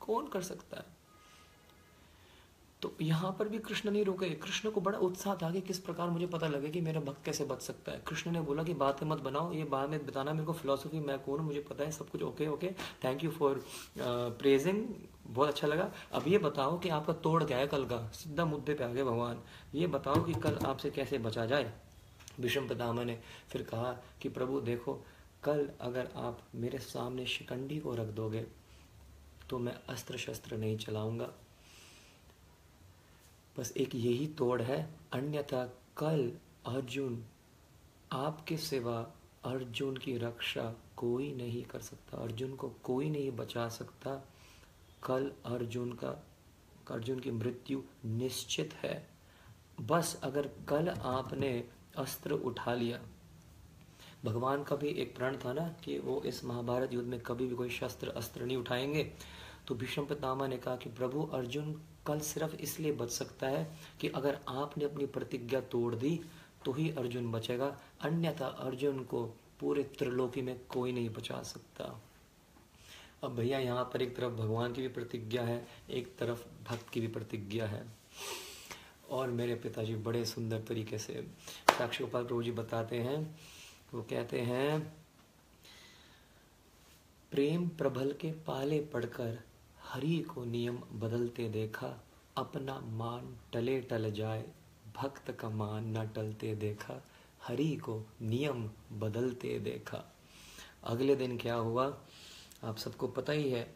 कौन कर सकता है? तो यहाँ पर भी कृष्ण नहीं रुके। कृष्ण को बड़ा उत्साह था कि किस प्रकार मुझे पता लगे कि मेरा भक्त कैसे बच सकता है। कृष्ण ने बोला कि बातें मत बनाओ, ये बाद में बताना मेरे को फिलोसफी मैं कौन मुझे पता है, सब कुछ okay okay thank you for praising बहुत अच्छा लगा। अब ये बताओ कि आपका तोड़ क्या है कल का, सीधा मुद्दे पे आ गए भगवान। ये बताओ कि कल आपसे कैसे बचा जाए? विषम पितामह ने फिर कहा कि प्रभु, देखो, कल अगर आप मेरे सामने शिकंडी को रख दोगे तो मैं अस्त्र शस्त्र नहीं चलाऊँगा। बस एक यही तोड़ है। अन्यथा कल अर्जुन आपके सिवा अर्जुन की रक्षा कोई नहीं कर सकता, अर्जुन को कोई नहीं बचा सकता। कल अर्जुन का, अर्जुन की मृत्यु निश्चित है। बस अगर कल आपने अस्त्र उठा लिया, भगवान का भी एक प्रण था ना कि वो इस महाभारत युद्ध में कभी भी कोई शस्त्र, अस्त्र नहीं उठाएँगे। तो भीष्म पितामह ने कहा कि प्रभु अर्जुन कल सिर्फ़ इसलिए बच सकता है कि अगर आपने अपनी प्रतिज्ञा तोड़ दी तो ही अर्जुन बचेगा। अन्यथा अर्जुन को पूरे त्रिलोकी में कोई नहीं बचा सकता। अब भैया, यहाँ पर एक तरफ़ भगवान की भी प्रतिज्ञा है, एक तरफ़ भक्त की भी प्रतिज्ञा है। और मेरे पिताजी बड़े सुंदर तरीके से साक्षी गोपाल प्रभु जी बताते हैं। वो कहते हैं, प्रेम प्रबल के पाले पड़कर हरि को नियम बदलते देखा, अपना मान टले टल जाए, भक्त का मान न टलते देखा, हरि को नियम बदलते देखा। अगले दिन क्या हुआ? आप सबको पता ही है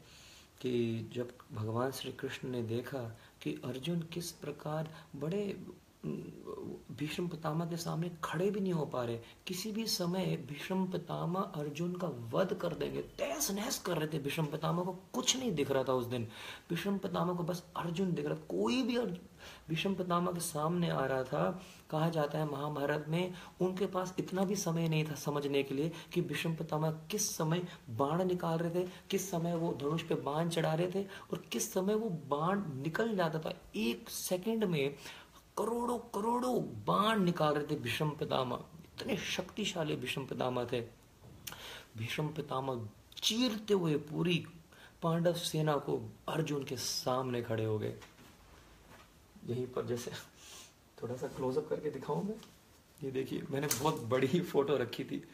कि जब भगवान श्री कृष्ण ने देखा कि अर्जुन किस प्रकार बड़े भीष्म पितामह के सामने खड़े भी नहीं हो पा रहे। किसी भी समय भीष्म पितामह अर्जुन का वध कर देंगे। तहस नहस कर रहे थे। भीष्म पितामह को कुछ नहीं दिख रहा था उस दिन। भीष्म पितामह को बस अर्जुन दिख रहा कोई भी भीष्म पितामह के सामने आ रहा था। कहा जाता है महाभारत में, उनके पास इतना भी समय नहीं था समझने के लिए कि भीष्म पितामह किस समय बाण निकाल रहे थे, किस समय वो धनुष पे बाण चढ़ा रहे थे और किस समय वो बाण निकल जाता था। एक सेकंड में करोड़ों करोड़ों बाण निकाल रहे थे भीष्म पितामह। इतने शक्तिशाली भीष्म पितामह थे। भीष्म पितामह चीरते हुए पूरी पांडव सेना को अर्जुन के सामने खड़े हो गए। यहीं पर जैसे थोड़ा सा क्लोजअप करके दिखाऊँ मैं। ये देखिए, मैंने बहुत बड़ी फ़ोटो रखी थी।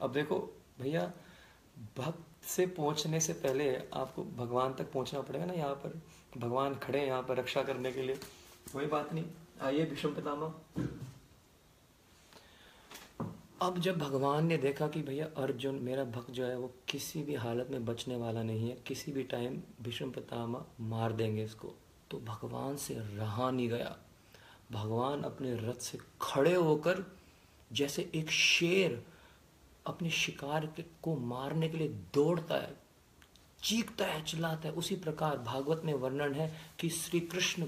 अब देखो, भैया, भक्त से पहुँचने से पहले आपको भगवान तक पहुँचना पड़ेगा ना यहाँ पर। भगवान खड़े हैं यहाँ पर रक्षा करने के लिए। कोई बात नहीं। आइए भीष्म पितामह। अब जब भगवान ने देखा कि भैया अर्जुन मेरा भक्त जो है, वो किसी भी हालत में बचने वाला नहीं है, किसी भी टाइम भीष्म पितामह मार देंगे इसको तो भगवान से रहा नहीं गया। भगवान अपने रथ से खड़े होकर जैसे एक शेर अपने शिकार को मारने के लिए दौड़ता है, चीखता है, चिल्लाता है। उसी प्रकार भागवत में वर्णन है कि श्री कृष्ण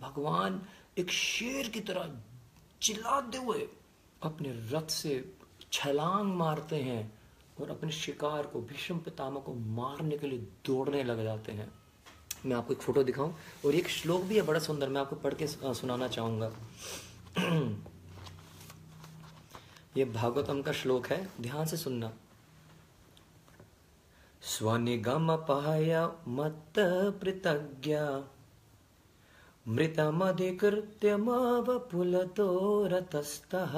भगवान एक शेर की तरह चिल्लाते हुए अपने रथ से छलांग मारते हैं और अपने शिकार को, भीष्म पितामह को मारने के लिए दौड़ने लग जाते हैं। मैं आपको एक फ़ोटो दिखाऊँ और एक श्लोक भी है बड़ा सुंदर, मैं आपको पढ़ के सुनाना चाहूँगा। [CLEARS THROAT] ये भागवतम का श्लोक है, ध्यान से सुनना। स्वनिगम पाय मत प्रतज्ञा मृतमधिकृत्य मावपुलतो रतस्तः।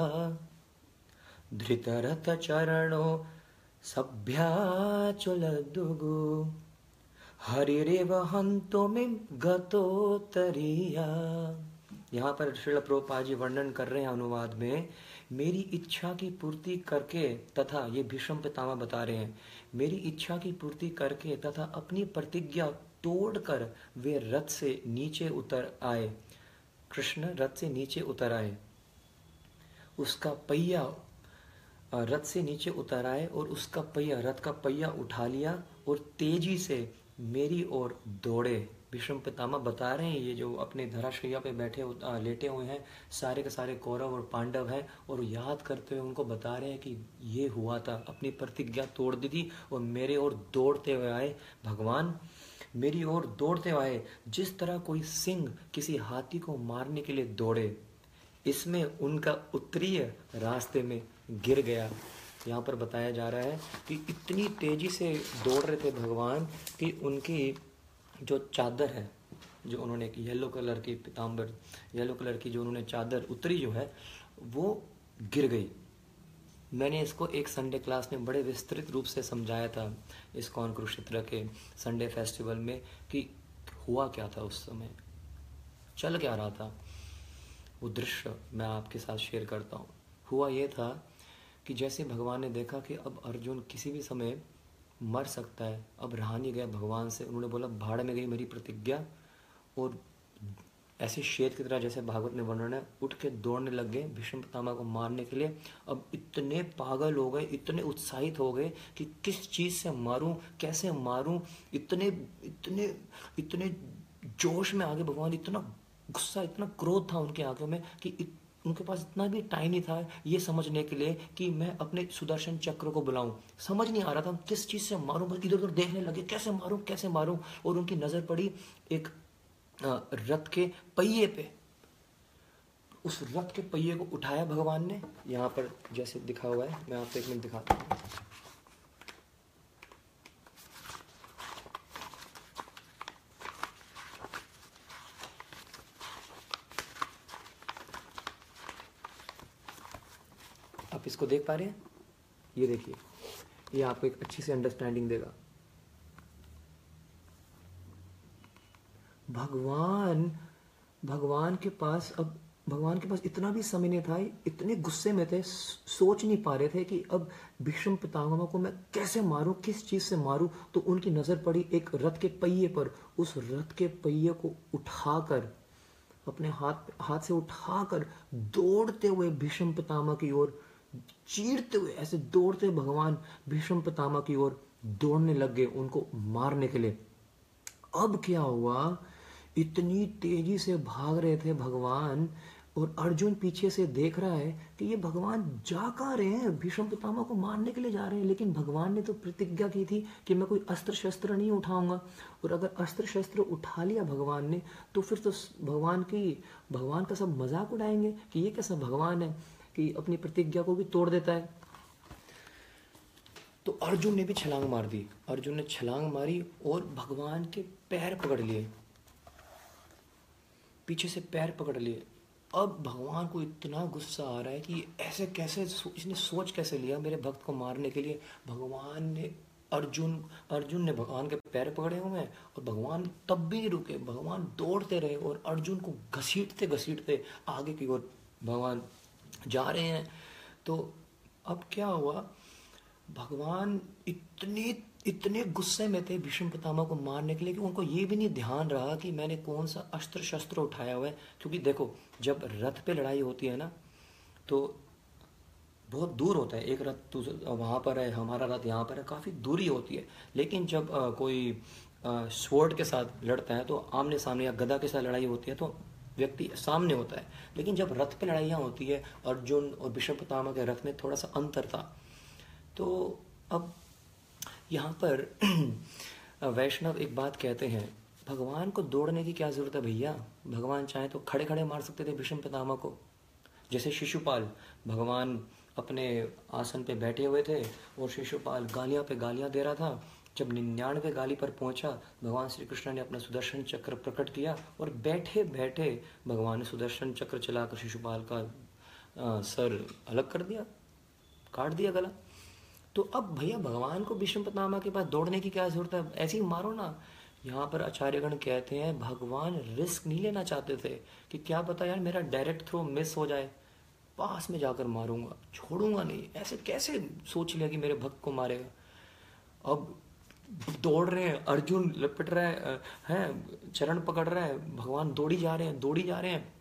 धृतरथचरणो सभ्याचुलदुगु। हरिरेव हंतोमिम गतोतरिया यहाँ पर श्रील प्रोपा जी वर्णन कर रहे हैं अनुवाद में, मेरी इच्छा की पूर्ति करके तथा ये भीष्म पितामह बता रहे हैं, मेरी इच्छा की पूर्ति करके तथा अपनी प्रतिज्ञा तोड़कर वे रथ से नीचे उतर आए। कृष्ण रथ से नीचे उतर आए। उसका पहिया रथ से नीचे उतर आए और उसका पहिया, रथ का पहिया उठा लिया और तेज़ी से मेरी ओर दौड़े। भीष्म पितामह बता रहे हैं, ये जो अपने धराशैया पे बैठे लेटे हुए हैं, सारे के सारे कौरव और पांडव हैं और याद करते हुए उनको बता रहे हैं कि ये हुआ था। अपनी प्रतिज्ञा तोड़ दी थी और मेरे और दौड़ते हुए आए। भगवान मेरी ओर दौड़ते आए। जिस तरह कोई सिंह किसी हाथी को मारने के लिए दौड़े, इसमें उनका उत्तरीय रास्ते में गिर गया। यहाँ पर बताया जा रहा है कि इतनी तेज़ी से दौड़ रहे थे भगवान कि उनकी जो चादर है, जो उन्होंने एक येलो कलर की पिताम्बर येलो कलर की जो उन्होंने चादर उत्तरी जो है, वो गिर गई। मैंने इसको एक संडे क्लास में बड़े विस्तृत रूप से समझाया था इस कौन कुरुक्षेत्र के संडे फेस्टिवल में कि हुआ क्या था उस समय। चल क्या रहा था? वो दृश्य मैं आपके साथ शेयर करता हूँ। हुआ ये था कि जैसे भगवान ने देखा कि अब अर्जुन किसी भी समय मर सकता है, अब रहा नहीं गया भगवान से। उन्होंने बोला, भाड़ में गई मेरी प्रतिज्ञा और ऐसे शेर की तरह जैसे भागवत में वर्णन है उठ के दौड़ने लग गए भीष्म पितामह को मारने के लिए। अब इतने पागल हो गए इतने उत्साहित हो गए कि किस चीज़ से मारूं कैसे मारूं? इतने इतने इतने जोश में आगे भगवान इतना गुस्सा इतना क्रोध था उनके आँखों में कि इत, उनके पास इतना भी टाइम नहीं था ये समझने के लिए कि मैं अपने सुदर्शन चक्र को बुलाऊं। समझ नहीं आ रहा था किस चीज़ से मारूं बस इधर उधर देखने लगे कैसे मारूं कैसे मारूं? और उनकी नज़र पड़ी एक रथ के पहिए पे। उस रथ के पहिए को उठाया भगवान ने। यहाँ पर जैसे दिखा हुआ है, मैं आपको एक मिनट दिखाता हूँ। आप इसको देख पा रहे हैं? ये देखिए, ये आपको एक अच्छी सी अंडरस्टैंडिंग देगा। भगवान भगवान के पास अब, भगवान के पास इतना भी समय नहीं था, इतने गुस्से में थे, सोच नहीं पा रहे थे कि अब भीष्म पितामह को मैं कैसे मारूं, किस चीज़ से मारूं तो उनकी नज़र पड़ी एक रथ के पहिए पर। उस रथ के पहिए को उठाकर, अपने हाथ हाथ से उठाकर दौड़ते हुए भीष्म पितामह की ओर, चीरते हुए, ऐसे दौड़ते भगवान भीष्म पितामह की ओर दौड़ने लग गए उनको मारने के लिए। अब क्या हुआ इतनी तेज़ी से भाग रहे थे भगवान, और अर्जुन पीछे से देख रहा है कि ये भगवान जा कहाँ रहे हैं? भीष्म पितामह को मारने के लिए जा रहे हैं, लेकिन भगवान ने तो प्रतिज्ञा की थी कि मैं कोई अस्त्र शस्त्र नहीं उठाऊँगा। और अगर अस्त्र शस्त्र उठा लिया भगवान ने तो फिर तो भगवान की, भगवान का सब मज़ाक उड़ाएँगे कि ये कैसा भगवान है, कि अपनी प्रतिज्ञा को भी तोड़ देता है। तो अर्जुन ने भी छलांग मार दी। अर्जुन ने छलांग मारी और भगवान के पैर पकड़ लिए। पीछे से पैर पकड़ लिए। अब भगवान को इतना गुस्सा आ रहा है कि ऐसे कैसे इसने सोच कैसे लिया मेरे भक्त को मारने के लिए? भगवान ने, अर्जुन अर्जुन ने भगवान के पैर पकड़े हुए हैं और भगवान तब भी नहीं रुके। भगवान दौड़ते रहे और अर्जुन को घसीटते घसीटते आगे की ओर भगवान जा रहे हैं। तो अब क्या हुआ? भगवान इतने इतने गुस्से में थे भीष्म पितामह को मारने के लिए कि उनको ये भी नहीं ध्यान रहा कि मैंने कौन सा अस्त्र शस्त्र उठाया हुआ है। क्योंकि देखो जब रथ पे लड़ाई होती है ना तो बहुत दूर होता है। एक रथ वहाँ पर है हमारा रथ यहाँ पर है काफ़ी दूरी होती है। लेकिन जब आ, कोई स्वोर्ड के साथ लड़ता है तो आमने सामने या गदा के साथ लड़ाई होती है तो व्यक्ति सामने होता है। लेकिन जब रथ पे लड़ाइयाँ होती है अर्जुन और भीष्म पितामह के रथ में थोड़ा सा अंतर था तो अब यहाँ पर [CLEARS THROAT] वैष्णव एक बात कहते हैं भगवान को दौड़ने की क्या ज़रूरत है भैया? भगवान चाहे तो खड़े खड़े मार सकते थे भीष्म पितामह को। जैसे शिशुपाल भगवान अपने आसन पे बैठे हुए थे और शिशुपाल गालियाँ पे गालियाँ दे रहा था। जब निन्यानवे गाली पर पहुँचा भगवान श्री कृष्ण ने अपना सुदर्शन चक्र प्रकट किया और बैठे बैठे भगवान ने सुदर्शन चक्र चलाकर शिशुपाल का आ, सर अलग कर दिया काट दिया गला। तो अब भैया भगवान को विष्णु पतनामा के पास दौड़ने की क्या ज़रूरत है? ऐसे ही मारो ना। यहाँ पर आचार्यगण कहते हैं, भगवान रिस्क नहीं लेना चाहते थे कि क्या पता यार मेरा डायरेक्ट थ्रो मिस हो जाए। पास में जाकर मारूँगा, छोड़ूँगा नहीं। ऐसे कैसे सोच लिया कि मेरे भक्त को मारेगा? अब दौड़ रहे हैं, अर्जुन लपट रहा है हैं, चरण पकड़ रहा है, भगवान दौड़ी जा रहे हैं, दौड़ी जा रहे हैं।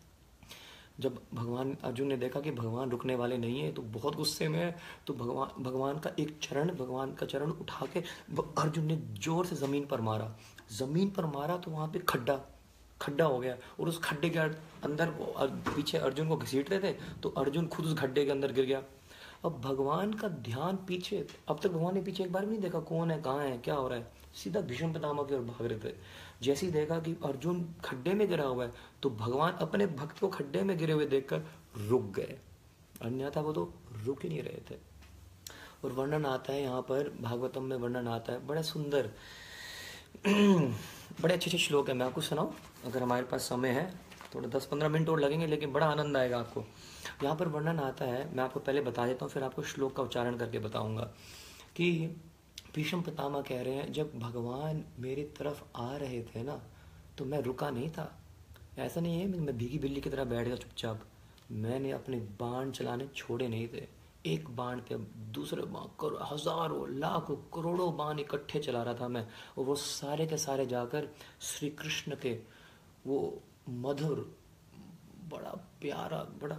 जब भगवान अर्जुन ने देखा कि भगवान रुकने वाले नहीं है तो बहुत गुस्से में है तो भगवान भगवान का एक चरण, भगवान का चरण उठा के अर्जुन ने ज़ोर से ज़मीन पर मारा। ज़मीन पर मारा तो वहाँ पे खड्डा खड्डा हो गया और उस खड्डे के अंदर पीछे अर्जुन को घसीट रहे थे तो अर्जुन खुद उस खड्डे के अंदर गिर गया। अब भगवान का ध्यान पीछे, अब तक भगवान ने पीछे एक बार भी नहीं देखा कौन है, कहाँ है, क्या हो रहा है, सीधा भीष्म पितामह की ओर भाग रहे थे। जैसे ही देखा कि अर्जुन खड्डे में गिरा हुआ है तो भगवान अपने भक्त को खड्डे में गिरे हुए देखकर रुक गए। अन्यथा वो तो रुक ही नहीं रहे थे। और वर्णन आता है यहाँ पर, भागवतम में वर्णन आता है। बड़ा सुंदर, [CLEARS THROAT] बड़े अच्छे अच्छे श्लोक है। मैं आपको सुनाऊं? अगर हमारे पास समय है, थोड़ा दस पंद्रह मिनट और लगेंगे, लेकिन बड़ा आनंद आएगा आपको। यहाँ पर वर्णन आता है, मैं आपको पहले बता देता हूँ, फिर आपको श्लोक का उच्चारण करके बताऊँगा कि भीष्म पितामह कह रहे हैं, जब भगवान मेरी तरफ़ आ रहे थे ना तो मैं रुका नहीं था। ऐसा नहीं है, मैं भीगी बिल्ली की तरह बैठ गया चुपचाप। मैंने अपने बाण चलाने छोड़े नहीं थे। एक बाण पे दूसरे बाण करो हज़ारों, लाखों, करोड़ों बाण इकट्ठे चला रहा था मैं। और वो सारे के सारे जाकर श्री कृष्ण के वो मधुर, बड़ा प्यारा, बड़ा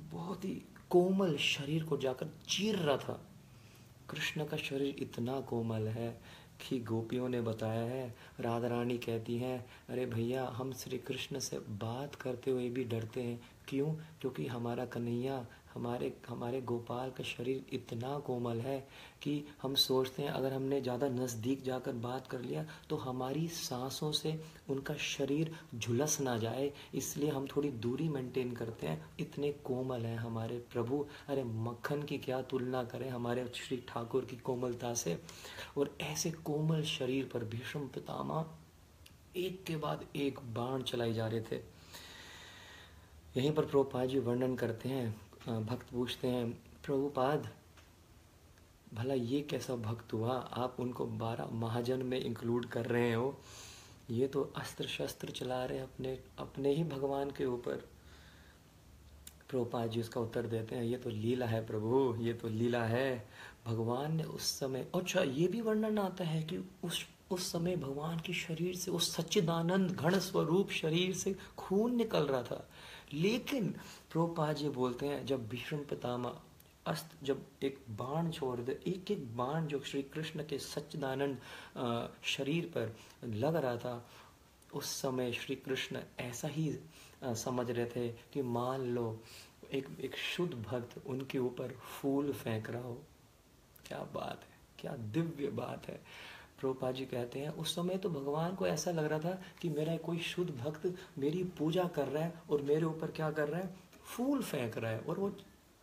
बहुत ही कोमल शरीर को जाकर चीर रहा था। कृष्ण का शरीर इतना कोमल है कि गोपियों ने बताया है राधा रानी कहती हैं, अरे भैया, हम श्री कृष्ण से बात करते हुए भी डरते हैं। क्यों? क्योंकि हमारा कन्हैया हमारे हमारे गोपाल का शरीर इतना कोमल है कि हम सोचते हैं, अगर हमने ज़्यादा नज़दीक जाकर बात कर लिया तो हमारी सांसों से उनका शरीर झुलस ना जाए। इसलिए हम थोड़ी दूरी मेंटेन करते हैं। इतने कोमल हैं हमारे प्रभु। अरे, मक्खन की क्या तुलना करें हमारे श्री ठाकुर की कोमलता से। और ऐसे कोमल शरीर पर भीष्म पितामह एक के बाद एक बाण चलाए जा रहे थे। यहीं पर प्रोपा जी वर्णन करते हैं भक्त पूछते हैं, प्रभुपाद, भला ये कैसा भक्त हुआ? आप उनको बारह महाजन में इंक्लूड कर रहे हो। ये तो अस्त्र शस्त्र चला रहे हैं अपने अपने ही भगवान के ऊपर। प्रभुपाद जी उसका उत्तर देते हैं, ये तो लीला है प्रभु, ये तो लीला है। भगवान ने उस समय अच्छा ये भी वर्णन आता है कि उस उस समय भगवान के शरीर से उस सच्चिदानंद घन स्वरूप शरीर से खून निकल रहा था। लेकिन प्रोपा जी बोलते हैं, जब भीष्म पितामह अस्त, जब एक बाण छोड़ दे एक एक बाण जो श्री कृष्ण के सच्चिदानंद शरीर पर लग रहा था, उस समय श्री कृष्ण ऐसा ही समझ रहे थे कि मान लो, एक एक शुद्ध भक्त उनके ऊपर फूल फेंक रहा हो। क्या बात है, क्या दिव्य बात है। प्रोपा जी कहते हैं, उस समय तो भगवान को ऐसा लग रहा था कि मेरा कोई शुद्ध भक्त मेरी पूजा कर रहा है और मेरे ऊपर क्या कर रहा है? फूल फेंक रहा है और वो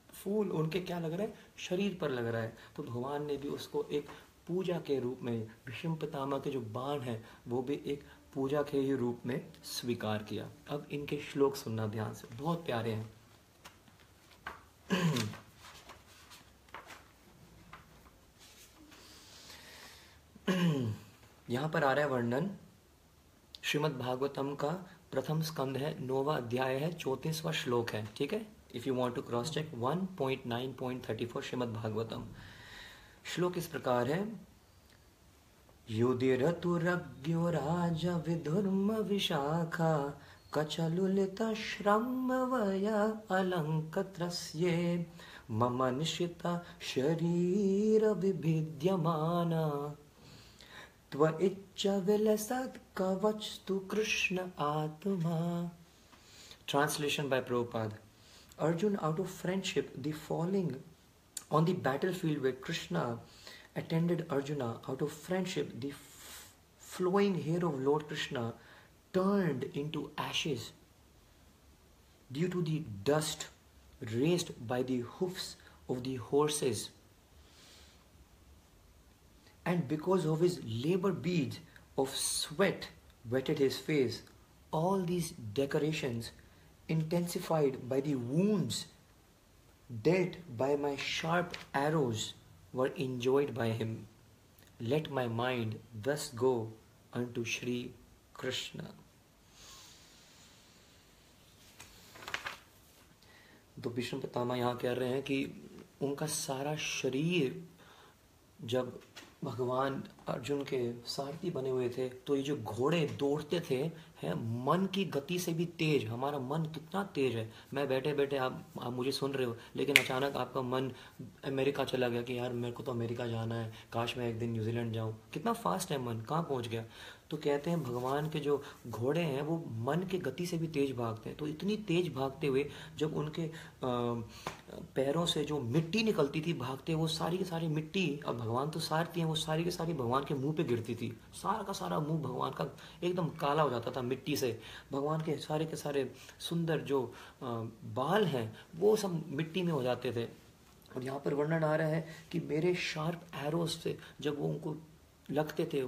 फूल उनके क्या लग रहा है? शरीर पर लग रहा है। तो भगवान ने भी उसको एक पूजा के रूप में भीष्म पितामह के जो बाण है, वो भी एक पूजा के ही रूप में स्वीकार किया। अब इनके श्लोक सुनना ध्यान से। बहुत प्यारे हैं। [CLEARS THROAT] यहाँ पर आ रहा है वर्णन। श्रीमद भागवतम का प्रथम स्कंद है, नोवा अध्याय है, चौतीसवा श्लोक है, ठीक है? If you want to cross check 1.9.34 Srimad Bhagavatam. श्लोक इस प्रकार है। युधिरतुरज्ञो राज विधुर्म विशाखा कचलुलित श्रमवया अलङ्कत्रस्ये, मम निशिता शरीर Tva vilasat Krishna atma. Translation by Prabhupada. Arjun, out of friendship, the falling on the battlefield where Krishna attended Arjuna, out of friendship, the f- flowing hair of Lord Krishna turned into ashes due to the dust raised by the hoofs of the horses And because of his labor beads of sweat wetted his face, all these decorations intensified by the wounds dealt by my sharp arrows were enjoyed by him. Let my mind thus go unto Sri Krishna. तो विष्णु पितामा यहाँ कह रहे हैं कि उनका सारा शरीर जब भगवान अर्जुन के सारथी बने हुए थे। तो ये जो घोड़े दौड़ते थे, है, मन की गति से भी तेज, हमारा मन कितना तेज है। मैं बैठे बैठे आप आप मुझे सुन रहे हो, लेकिन अचानक आपका मन अमेरिका चला गया कि यार मेरे को तो अमेरिका जाना है, काश मैं एक दिन न्यूजीलैंड जाऊँ। कितना फास्ट है मन, कहाँ पहुँच गया? तो कहते हैं भगवान के जो घोड़े हैं, वो मन के गति से भी तेज भागते हैं। तो इतनी तेज भागते हुए जब उनके पैरों से जो मिट्टी निकलती थी भागते, वो सारी की सारी मिट्टी, अब भगवान तो सारती हैं, वो सारी की सारी भगवान के मुँह पे गिरती थी। सारा का सारा मुँह भगवान का एकदम काला हो जाता था मिट्टी से। भगवान के सारे के सारे सुंदर जो बाल हैं, वो सब मिट्टी में हो जाते थे। और यहाँ पर वर्णन आ रहा है कि मेरे शार्प एरोज से जब वो उनको लगते थे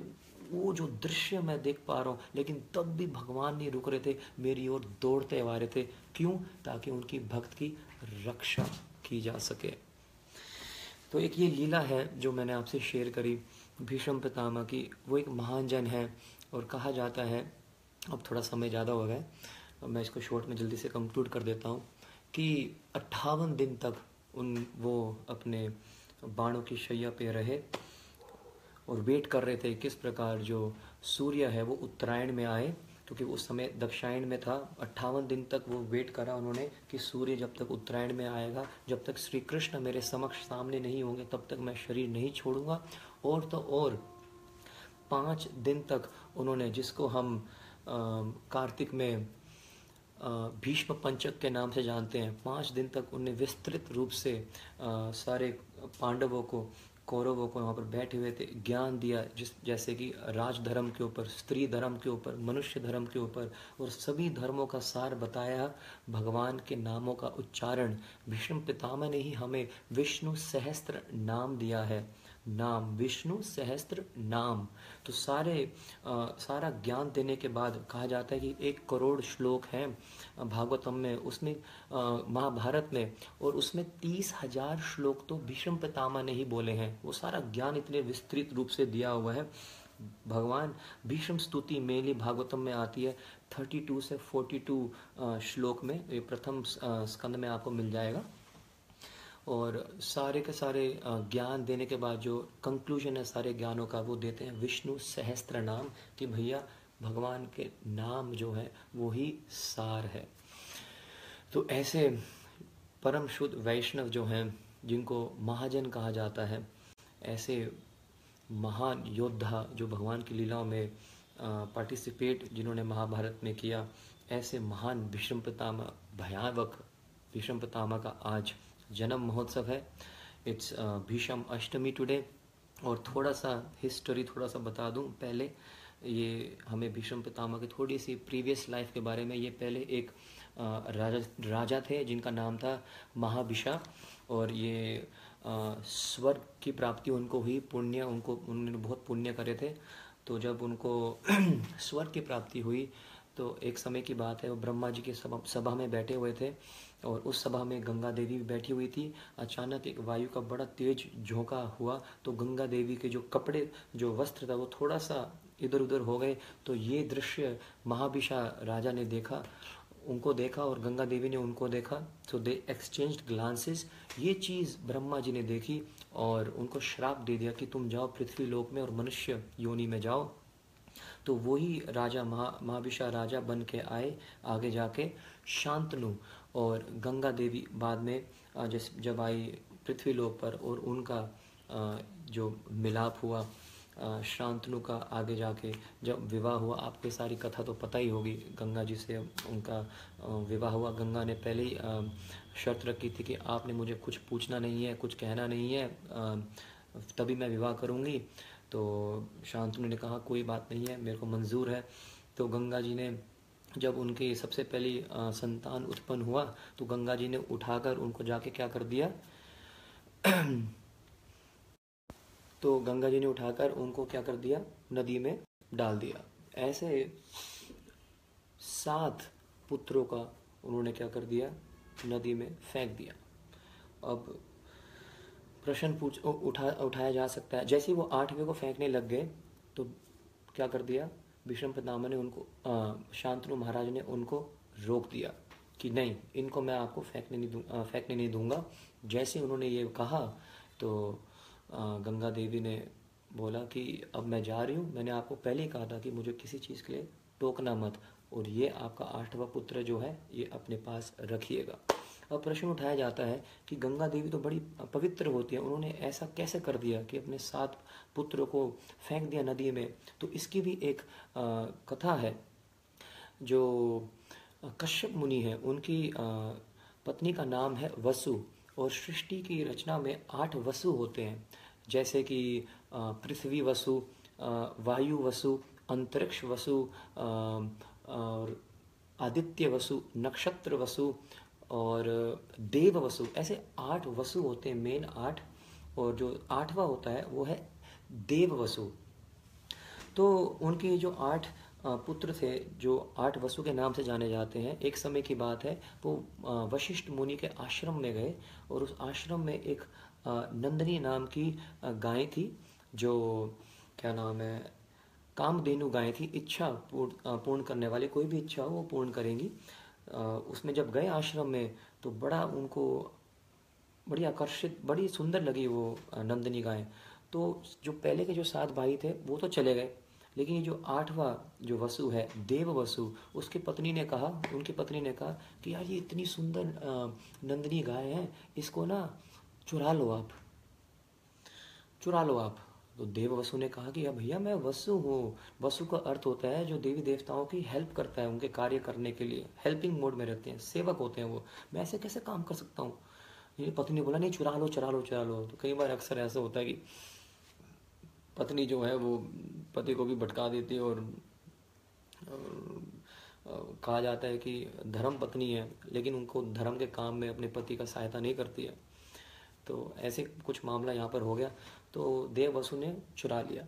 वो जो दृश्य मैं देख पा रहा हूँ, लेकिन तब भी भगवान नहीं रुक रहे थे, मेरी ओर दौड़ते आ रहे थे। क्यों? ताकि उनकी भक्त की रक्षा की जा सके। तो एक ये लीला है जो मैंने आपसे शेयर करी, भीष्म पितामह की। वो एक महान जन है और कहा जाता है, अब थोड़ा समय ज़्यादा हो गया मैं इसको शॉर्ट में जल्दी से कंक्लूड कर देता हूँ, कि अट्ठावन दिन तक उन, वो अपने बाणों की शैया पे रहे। और वेट कर रहे थे किस प्रकार जो सूर्य है वो उत्तरायण में आए क्योंकि उस समय दक्षायण में था। अट्ठावन दिन तक वो वेट करा उन्होंने कि सूर्य जब तक उत्तरायण में आएगा जब तक श्री कृष्ण मेरे समक्ष सामने नहीं होंगे तब तक मैं शरीर नहीं छोड़ूँगा। और तो और पाँच दिन तक उन्होंने जिसको हम कार्तिक में भीष्म पंचक के नाम से जानते हैं पाँच दिन तक उन्हें विस्तृत रूप से आ, सारे पांडवों को कौरवों को वहाँ पर बैठे हुए थे, ज्ञान दिया, जिस जैसे कि राज धर्म के ऊपर, स्त्री धर्म के ऊपर, मनुष्य धर्म के ऊपर, और सभी धर्मों का सार बताया भगवान के नामों का उच्चारण। भीष्म पितामह ने ही हमें विष्णु सहस्त्र नाम दिया है। नाम विष्णु सहस्त्र नाम। तो सारे आ, सारा ज्ञान देने के बाद कहा जाता है कि एक करोड़ श्लोक हैं भागवतम में। उसमें महाभारत में और उसमें तीस हज़ार श्लोक तो भीष्म पितामह ने ही बोले हैं। वो सारा ज्ञान इतने विस्तृत रूप से दिया हुआ है। भगवान भीष्म स्तुति मेनली भागवतम में आती है। 32 से 42 श्लोक में ये प्रथम स्कंद में आपको मिल जाएगा। और सारे के सारे ज्ञान देने के बाद जो कंक्लूजन है सारे ज्ञानों का, वो देते हैं विष्णु सहस्त्र नाम कि भैया, भगवान के नाम जो है, वो ही सार है। तो ऐसे परम शुद्ध वैष्णव जो हैं, जिनको महाजन कहा जाता है, ऐसे महान योद्धा जो भगवान की लीलाओं में पार्टिसिपेट जिन्होंने महाभारत में किया, ऐसे महान भीष्म पितामह भयावक भीष्म पितामह का आज जन्म महोत्सव है। इट्स भीषम अष्टमी टुडे और थोड़ा सा हिस्टोरी थोड़ा सा बता दूँ। पहले ये हमें भीष्म पितामह की थोड़ी सी प्रीवियस लाइफ के बारे में ये पहले एक राजा राजा थे जिनका नाम था महाभिषा। और ये स्वर्ग की प्राप्ति उनको हुई, पुण्य उनको, उन्होंने बहुत पुण्य करे थे। तो जब उनको [CLEARS THROAT] स्वर्ग की प्राप्ति हुई तो एक समय की बात है, वो ब्रह्मा जी के सभा सभा में बैठे हुए थे। और उस सभा में गंगा देवी भी बैठी हुई थी। अचानक एक वायु का बड़ा तेज झोंका हुआ तो गंगा देवी के जो कपड़े, जो वस्त्र था, वो थोड़ा सा इधर उधर हो गए तो ये दृश्य महाभिषा राजा ने देखा, उनको देखा और गंगा देवी ने उनको देखा। तो दे एक्सचेंज ग्लांसेस ये चीज़ ब्रह्मा जी ने देखी और उनको श्राप दे दिया कि तुम जाओ पृथ्वी लोक में और मनुष्य योनि में जाओ। तो वही राजा महा, महाभिषा राजा बन के आए, आगे जाके। शांतनु और गंगा देवी बाद में जिस, जब आई पृथ्वी लोक पर और उनका जो मिलाप हुआ शांतनु का आगे जाके जब विवाह हुआ, आपके सारी कथा तो पता ही होगी, गंगा जी से उनका विवाह हुआ। गंगा ने पहले ही शर्त रखी थी कि आपने मुझे कुछ पूछना नहीं है, कुछ कहना नहीं है तभी मैं विवाह करूँगी। तो शांतनु ने कहा, कोई बात नहीं है, मेरे को मंजूर है। तो गंगा जी ने जब उनकी सबसे पहली संतान उत्पन्न हुआ तो गंगा जी ने उठाकर उनको जाके क्या कर दिया? [CLEARS THROAT] तो गंगा जी ने उठाकर उनको क्या कर दिया? नदी में डाल दिया। ऐसे सात पुत्रों का उन्होंने क्या कर दिया? नदी में फेंक दिया। अब प्रश्न पूछ उठा, उठाया जा सकता है। जैसे वो आठवें को फेंकने लग गए तो क्या कर दिया? भीष्म पितामह ने उनको शांतनु महाराज ने उनको रोक दिया कि नहीं, इनको मैं आपको फेंकने नहीं दूँ फेंकने नहीं दूँगा। जैसे उन्होंने ये कहा तो गंगा देवी ने बोला कि अब मैं जा रही हूँ। मैंने आपको पहले ही कहा था कि मुझे किसी चीज़ के लिए टोकना मत, और ये आपका आठवां पुत्र जो है, ये अपने पास रखिएगा। अब प्रश्न उठाया जाता है कि गंगा देवी तो बड़ी पवित्र होती है उन्होंने ऐसा कैसे कर दिया कि अपने सात पुत्र को फेंक दिया नदी में? तो इसकी भी एक आ, कथा है जो कश्यप मुनि है उनकी आ, पत्नी का नाम है वसु और सृष्टि की रचना में आठ वसु होते हैं जैसे कि पृथ्वी वसु वायु वसु अंतरिक्ष वसु और आदित्य वसु नक्षत्र वसु और देव वसु, ऐसे आठ वसु होते हैं मेन आठ, और जो आठवां होता है, वो है देव वसु। तो उनके जो आठ पुत्र थे, जो आठ वसु के नाम से जाने जाते हैं, एक समय की बात है, वो वशिष्ठ मुनि के आश्रम में गए, और उस आश्रम में एक नंदनी नाम की गाय थी, जो, क्या नाम है, कामधेनु गाय थी, इच्छा पूर्ण करने वाली, कोई भी इच्छा हो, वो पूर्ण करेंगी। उसमें जब गए आश्रम में तो बड़ा उनको बड़ी आकर्षित, बड़ी सुंदर लगी वो नंदनी गाय। तो जो पहले के जो सात भाई थे, वो तो चले गए। लेकिन ये जो आठवां जो वसु है, देव वसु, उसकी पत्नी ने कहा, उनकी पत्नी ने कहा कि यार ये इतनी सुंदर नंदनी गाय है, इसको ना चुरा लो आप। चुरा लो आप। तो देव वसु ने कहा कि भैया मैं वसु हूँ। वसु का अर्थ होता है जो देवी देवताओं की हेल्प करता है उनके कार्य करने के लिए। हेल्पिंग मोड में रहते हैं सेवक होते हैं वो। मैं ऐसे कैसे काम कर सकता हूँ? ये पत्नी बोला नहीं चुरा लो चुरा लो चुरा लो। तो कई बार अक्सर ऐसा होता है कि पत्नी जो है वो पति को भी भटका देती है और, कहा जाता है कि धर्म पत्नी है लेकिन उनको धर्म के काम में अपने पति का सहायता नहीं करती है। तो ऐसे कुछ मामला यहाँ पर हो गया। तो देव वसु ने चुरा लिया,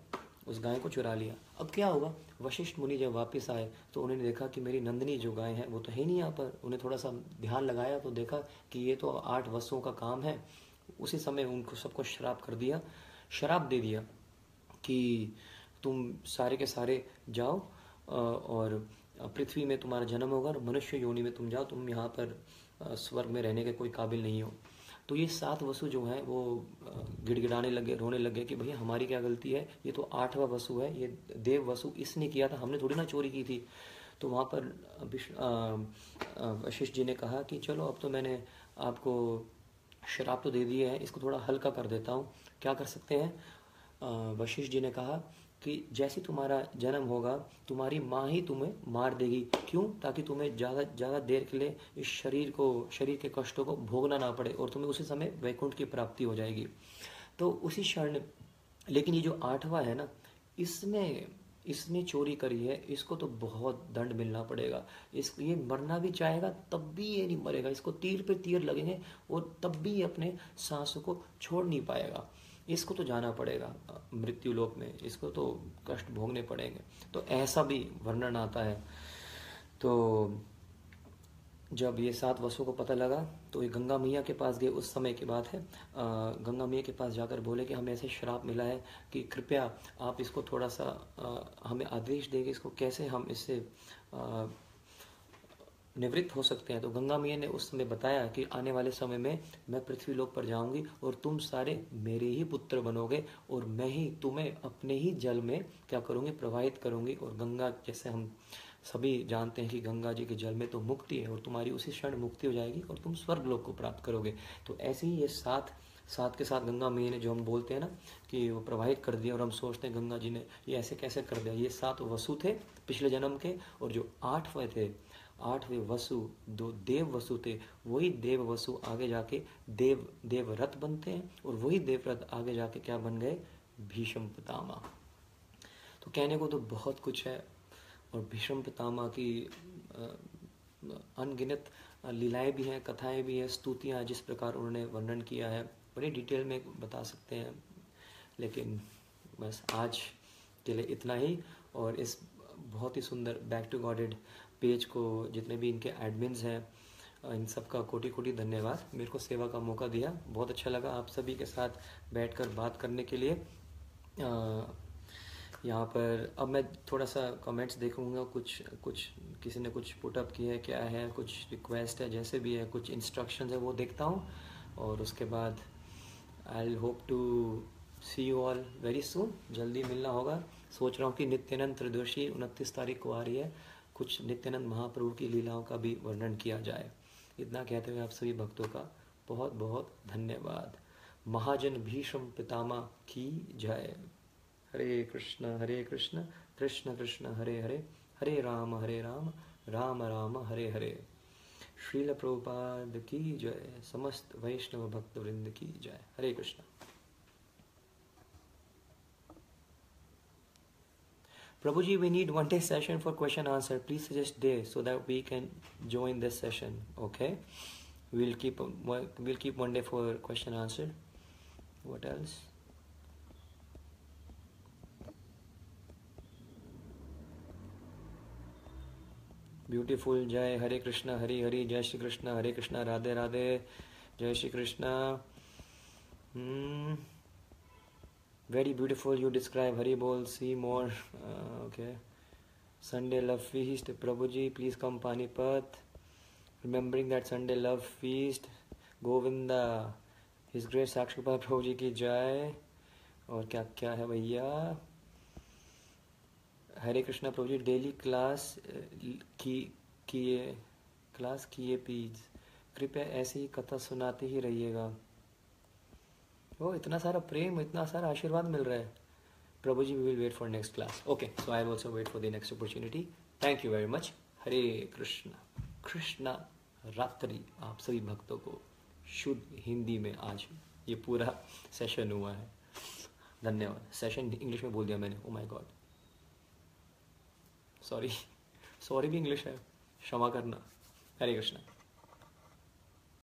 उस गाय को चुरा लिया। अब क्या हुआ वशिष्ठ मुनि जब वापस आए तो उन्होंने देखा कि मेरी नंदनी जो गाय है, वो तो है नहीं यहाँ पर। उन्हें थोड़ा सा ध्यान लगाया तो देखा कि ये तो आठ वसुओं का काम है। उसी समय उनको सबको शराब कर दिया शराब दे दिया कि तुम सारे के सारे जाओ और पृथ्वी में तुम्हारा जन्म होगा और मनुष्य योनि में तुम जाओ। तुम यहाँ पर स्वर्ग में रहने के कोई काबिल नहीं हो। तो ये सात वसु जो हैं, वो गिड़गिड़ाने लगे, रोने लगे कि भैया हमारी क्या गलती है? ये तो आठवां वसु है, ये देव वसु इसने किया था, हमने थोड़ी ना चोरी की थी। तो वहाँ पर वशिष्ठ जी ने कहा कि चलो अब तो मैंने आपको शराब तो दे दी है, इसको थोड़ा हल्का कर देता हूँ। क्या कर सकते हैं? वशिष्ठ जी ने कहा कि जैसे तुम्हारा जन्म होगा, तुम्हारी माँ ही तुम्हें मार देगी। क्यों? ताकि तुम्हें ज़्यादा ज़्यादा देर के लिए इस शरीर को, शरीर के कष्टों को भोगना ना पड़े और तुम्हें उसी समय वैकुंठ की प्राप्ति हो जाएगी। तो उसी क्षण, लेकिन ये जो आठवां है ना, इसमें इसने चोरी करी है, इसको तो बहुत दंड मिलना पड़ेगा। इस, ये मरना भी चाहेगा, तब भी ये नहीं मरेगा। इसको तीर पे तीर लगेंगे और तब भी ये अपने सांसों को छोड़ नहीं पाएगा। इसको तो जाना पड़ेगा मृत्यु लोक में इसको तो कष्ट भोगने पड़ेंगे। तो ऐसा भी वर्णन आता है। तो जब ये सात वसुओं को पता लगा तो ये गंगा मैया के पास गए उस समय की बात है। आ, गंगा मैया के पास जाकर बोले कि हमें ऐसे श्राप मिला है कि कृपया आप इसको थोड़ा सा आ, हमें आदेश देंगे इसको कैसे हम इससे निवृत्त हो सकते हैं। तो गंगा मैया ने उस समय बताया कि आने वाले समय में मैं पृथ्वी लोक पर जाऊँगी और तुम सारे मेरे ही पुत्र बनोगे और मैं ही तुम्हें अपने ही जल में क्या करूँगी? प्रवाहित करूँगी। और गंगा, जैसे हम सभी जानते हैं कि गंगा जी के जल में तो मुक्ति है और तुम्हारी उसी क्षण मुक्ति हो जाएगी और तुम स्वर्ग लोक को प्राप्त करोगे। तो ऐसे ही ये साथ साथ के साथ गंगा मैया ने जो हम बोलते हैं ना कि वो प्रवाहित कर दिया और हम सोचते हैं गंगा जी ने ये ऐसे कैसे कर दिया। ये सात वसु थे पिछले जन्म के और जो आठवें थे आठवें वसु, दो देव वसु थे, वही देव वसु आगे जाके देव, देवरथ बनते हैं और वही देवरथ आगे जाके क्या बन गए? भीषम पितामा तो कहने को तो बहुत कुछ है और भीषम पितामा की अनगिनत लीलाएँ भी हैं, कथाएँ भी हैं, स्तुतियाँ जिस प्रकार उन्होंने वर्णन किया है, बड़ी डिटेल में बता सकते हैं। लेकिन बस आज के लिए इतना ही और इस बहुत ही सुंदर, बैक टू गॉडेड पेज को, जितने भी इनके एडमिन्स हैं इन सब का कोटि कोटि धन्यवाद। मेरे को सेवा का मौका दिया। बहुत अच्छा लगा आप सभी के साथ बैठकर बात करने के लिए। यहाँ पर अब मैं थोड़ा सा कमेंट्स देखूँगा। कुछ कुछ, किसी ने कुछ पुटअप किया है, क्या है, कुछ रिक्वेस्ट है, जैसे भी है, कुछ इंस्ट्रक्शन है, वो देखता हूँ। और उसके बाद I hope to see you all very soon जल्दी मिलना होगा। सोच रहा हूँ कि नित्यानंद त्रिदोषी उनतीस तारीख को आ रही है। कुछ नित्यानंद महाप्रभु की लीलाओं का भी वर्णन किया जाए। इतना कहते हुए आप सभी भक्तों का बहुत बहुत धन्यवाद। महाजन भीष्म पितामा की जय। हरे कृष्ण हरे कृष्ण कृष्ण कृष्ण, हरे हरे हरे राम हरे राम राम राम, हरे हरे। श्रील प्रभुपाद की जय। समस्त वैष्णव भक्त वृंद की जय। हरे कृष्ण। प्रभु ji we need one day session for question answer please suggest day so that we can join this session okay will keep will keep one day for question answer what else beautiful जय हरे कृष्ण हरे हरि जय श्री कृष्ण हरे कृष्ण राधे राधे जय Shri Krishna. Very beautiful you describe Hari बोल see more okay Sunday love feast Prabhu ji please come Panipat remembering that Sunday love feast Govinda is great साक्ष गोपाल प्रभु जी की जाए और क्या क्या है भैया? हरे कृष्णा प्रभु जी डेली क्लास की किए क्लास किए प्लीज़ कृपया ऐसी कथा सुनाते ही रहिएगा। ओ इतना सारा प्रेम, इतना सारा आशीर्वाद मिल रहा है। प्रभु ji we will wait for next class okay so I also wait for the next opportunity thank you very much Hare Krishna Krishna रात्रि आप सभी भक्तों को शुद्ध हिंदी में आज ये पूरा सेशन हुआ है। धन्यवाद। सेशन इंग्लिश में बोल दिया मैंने। Oh my god sorry sorry भी इंग्लिश है। क्षमा करना। हरे कृष्णा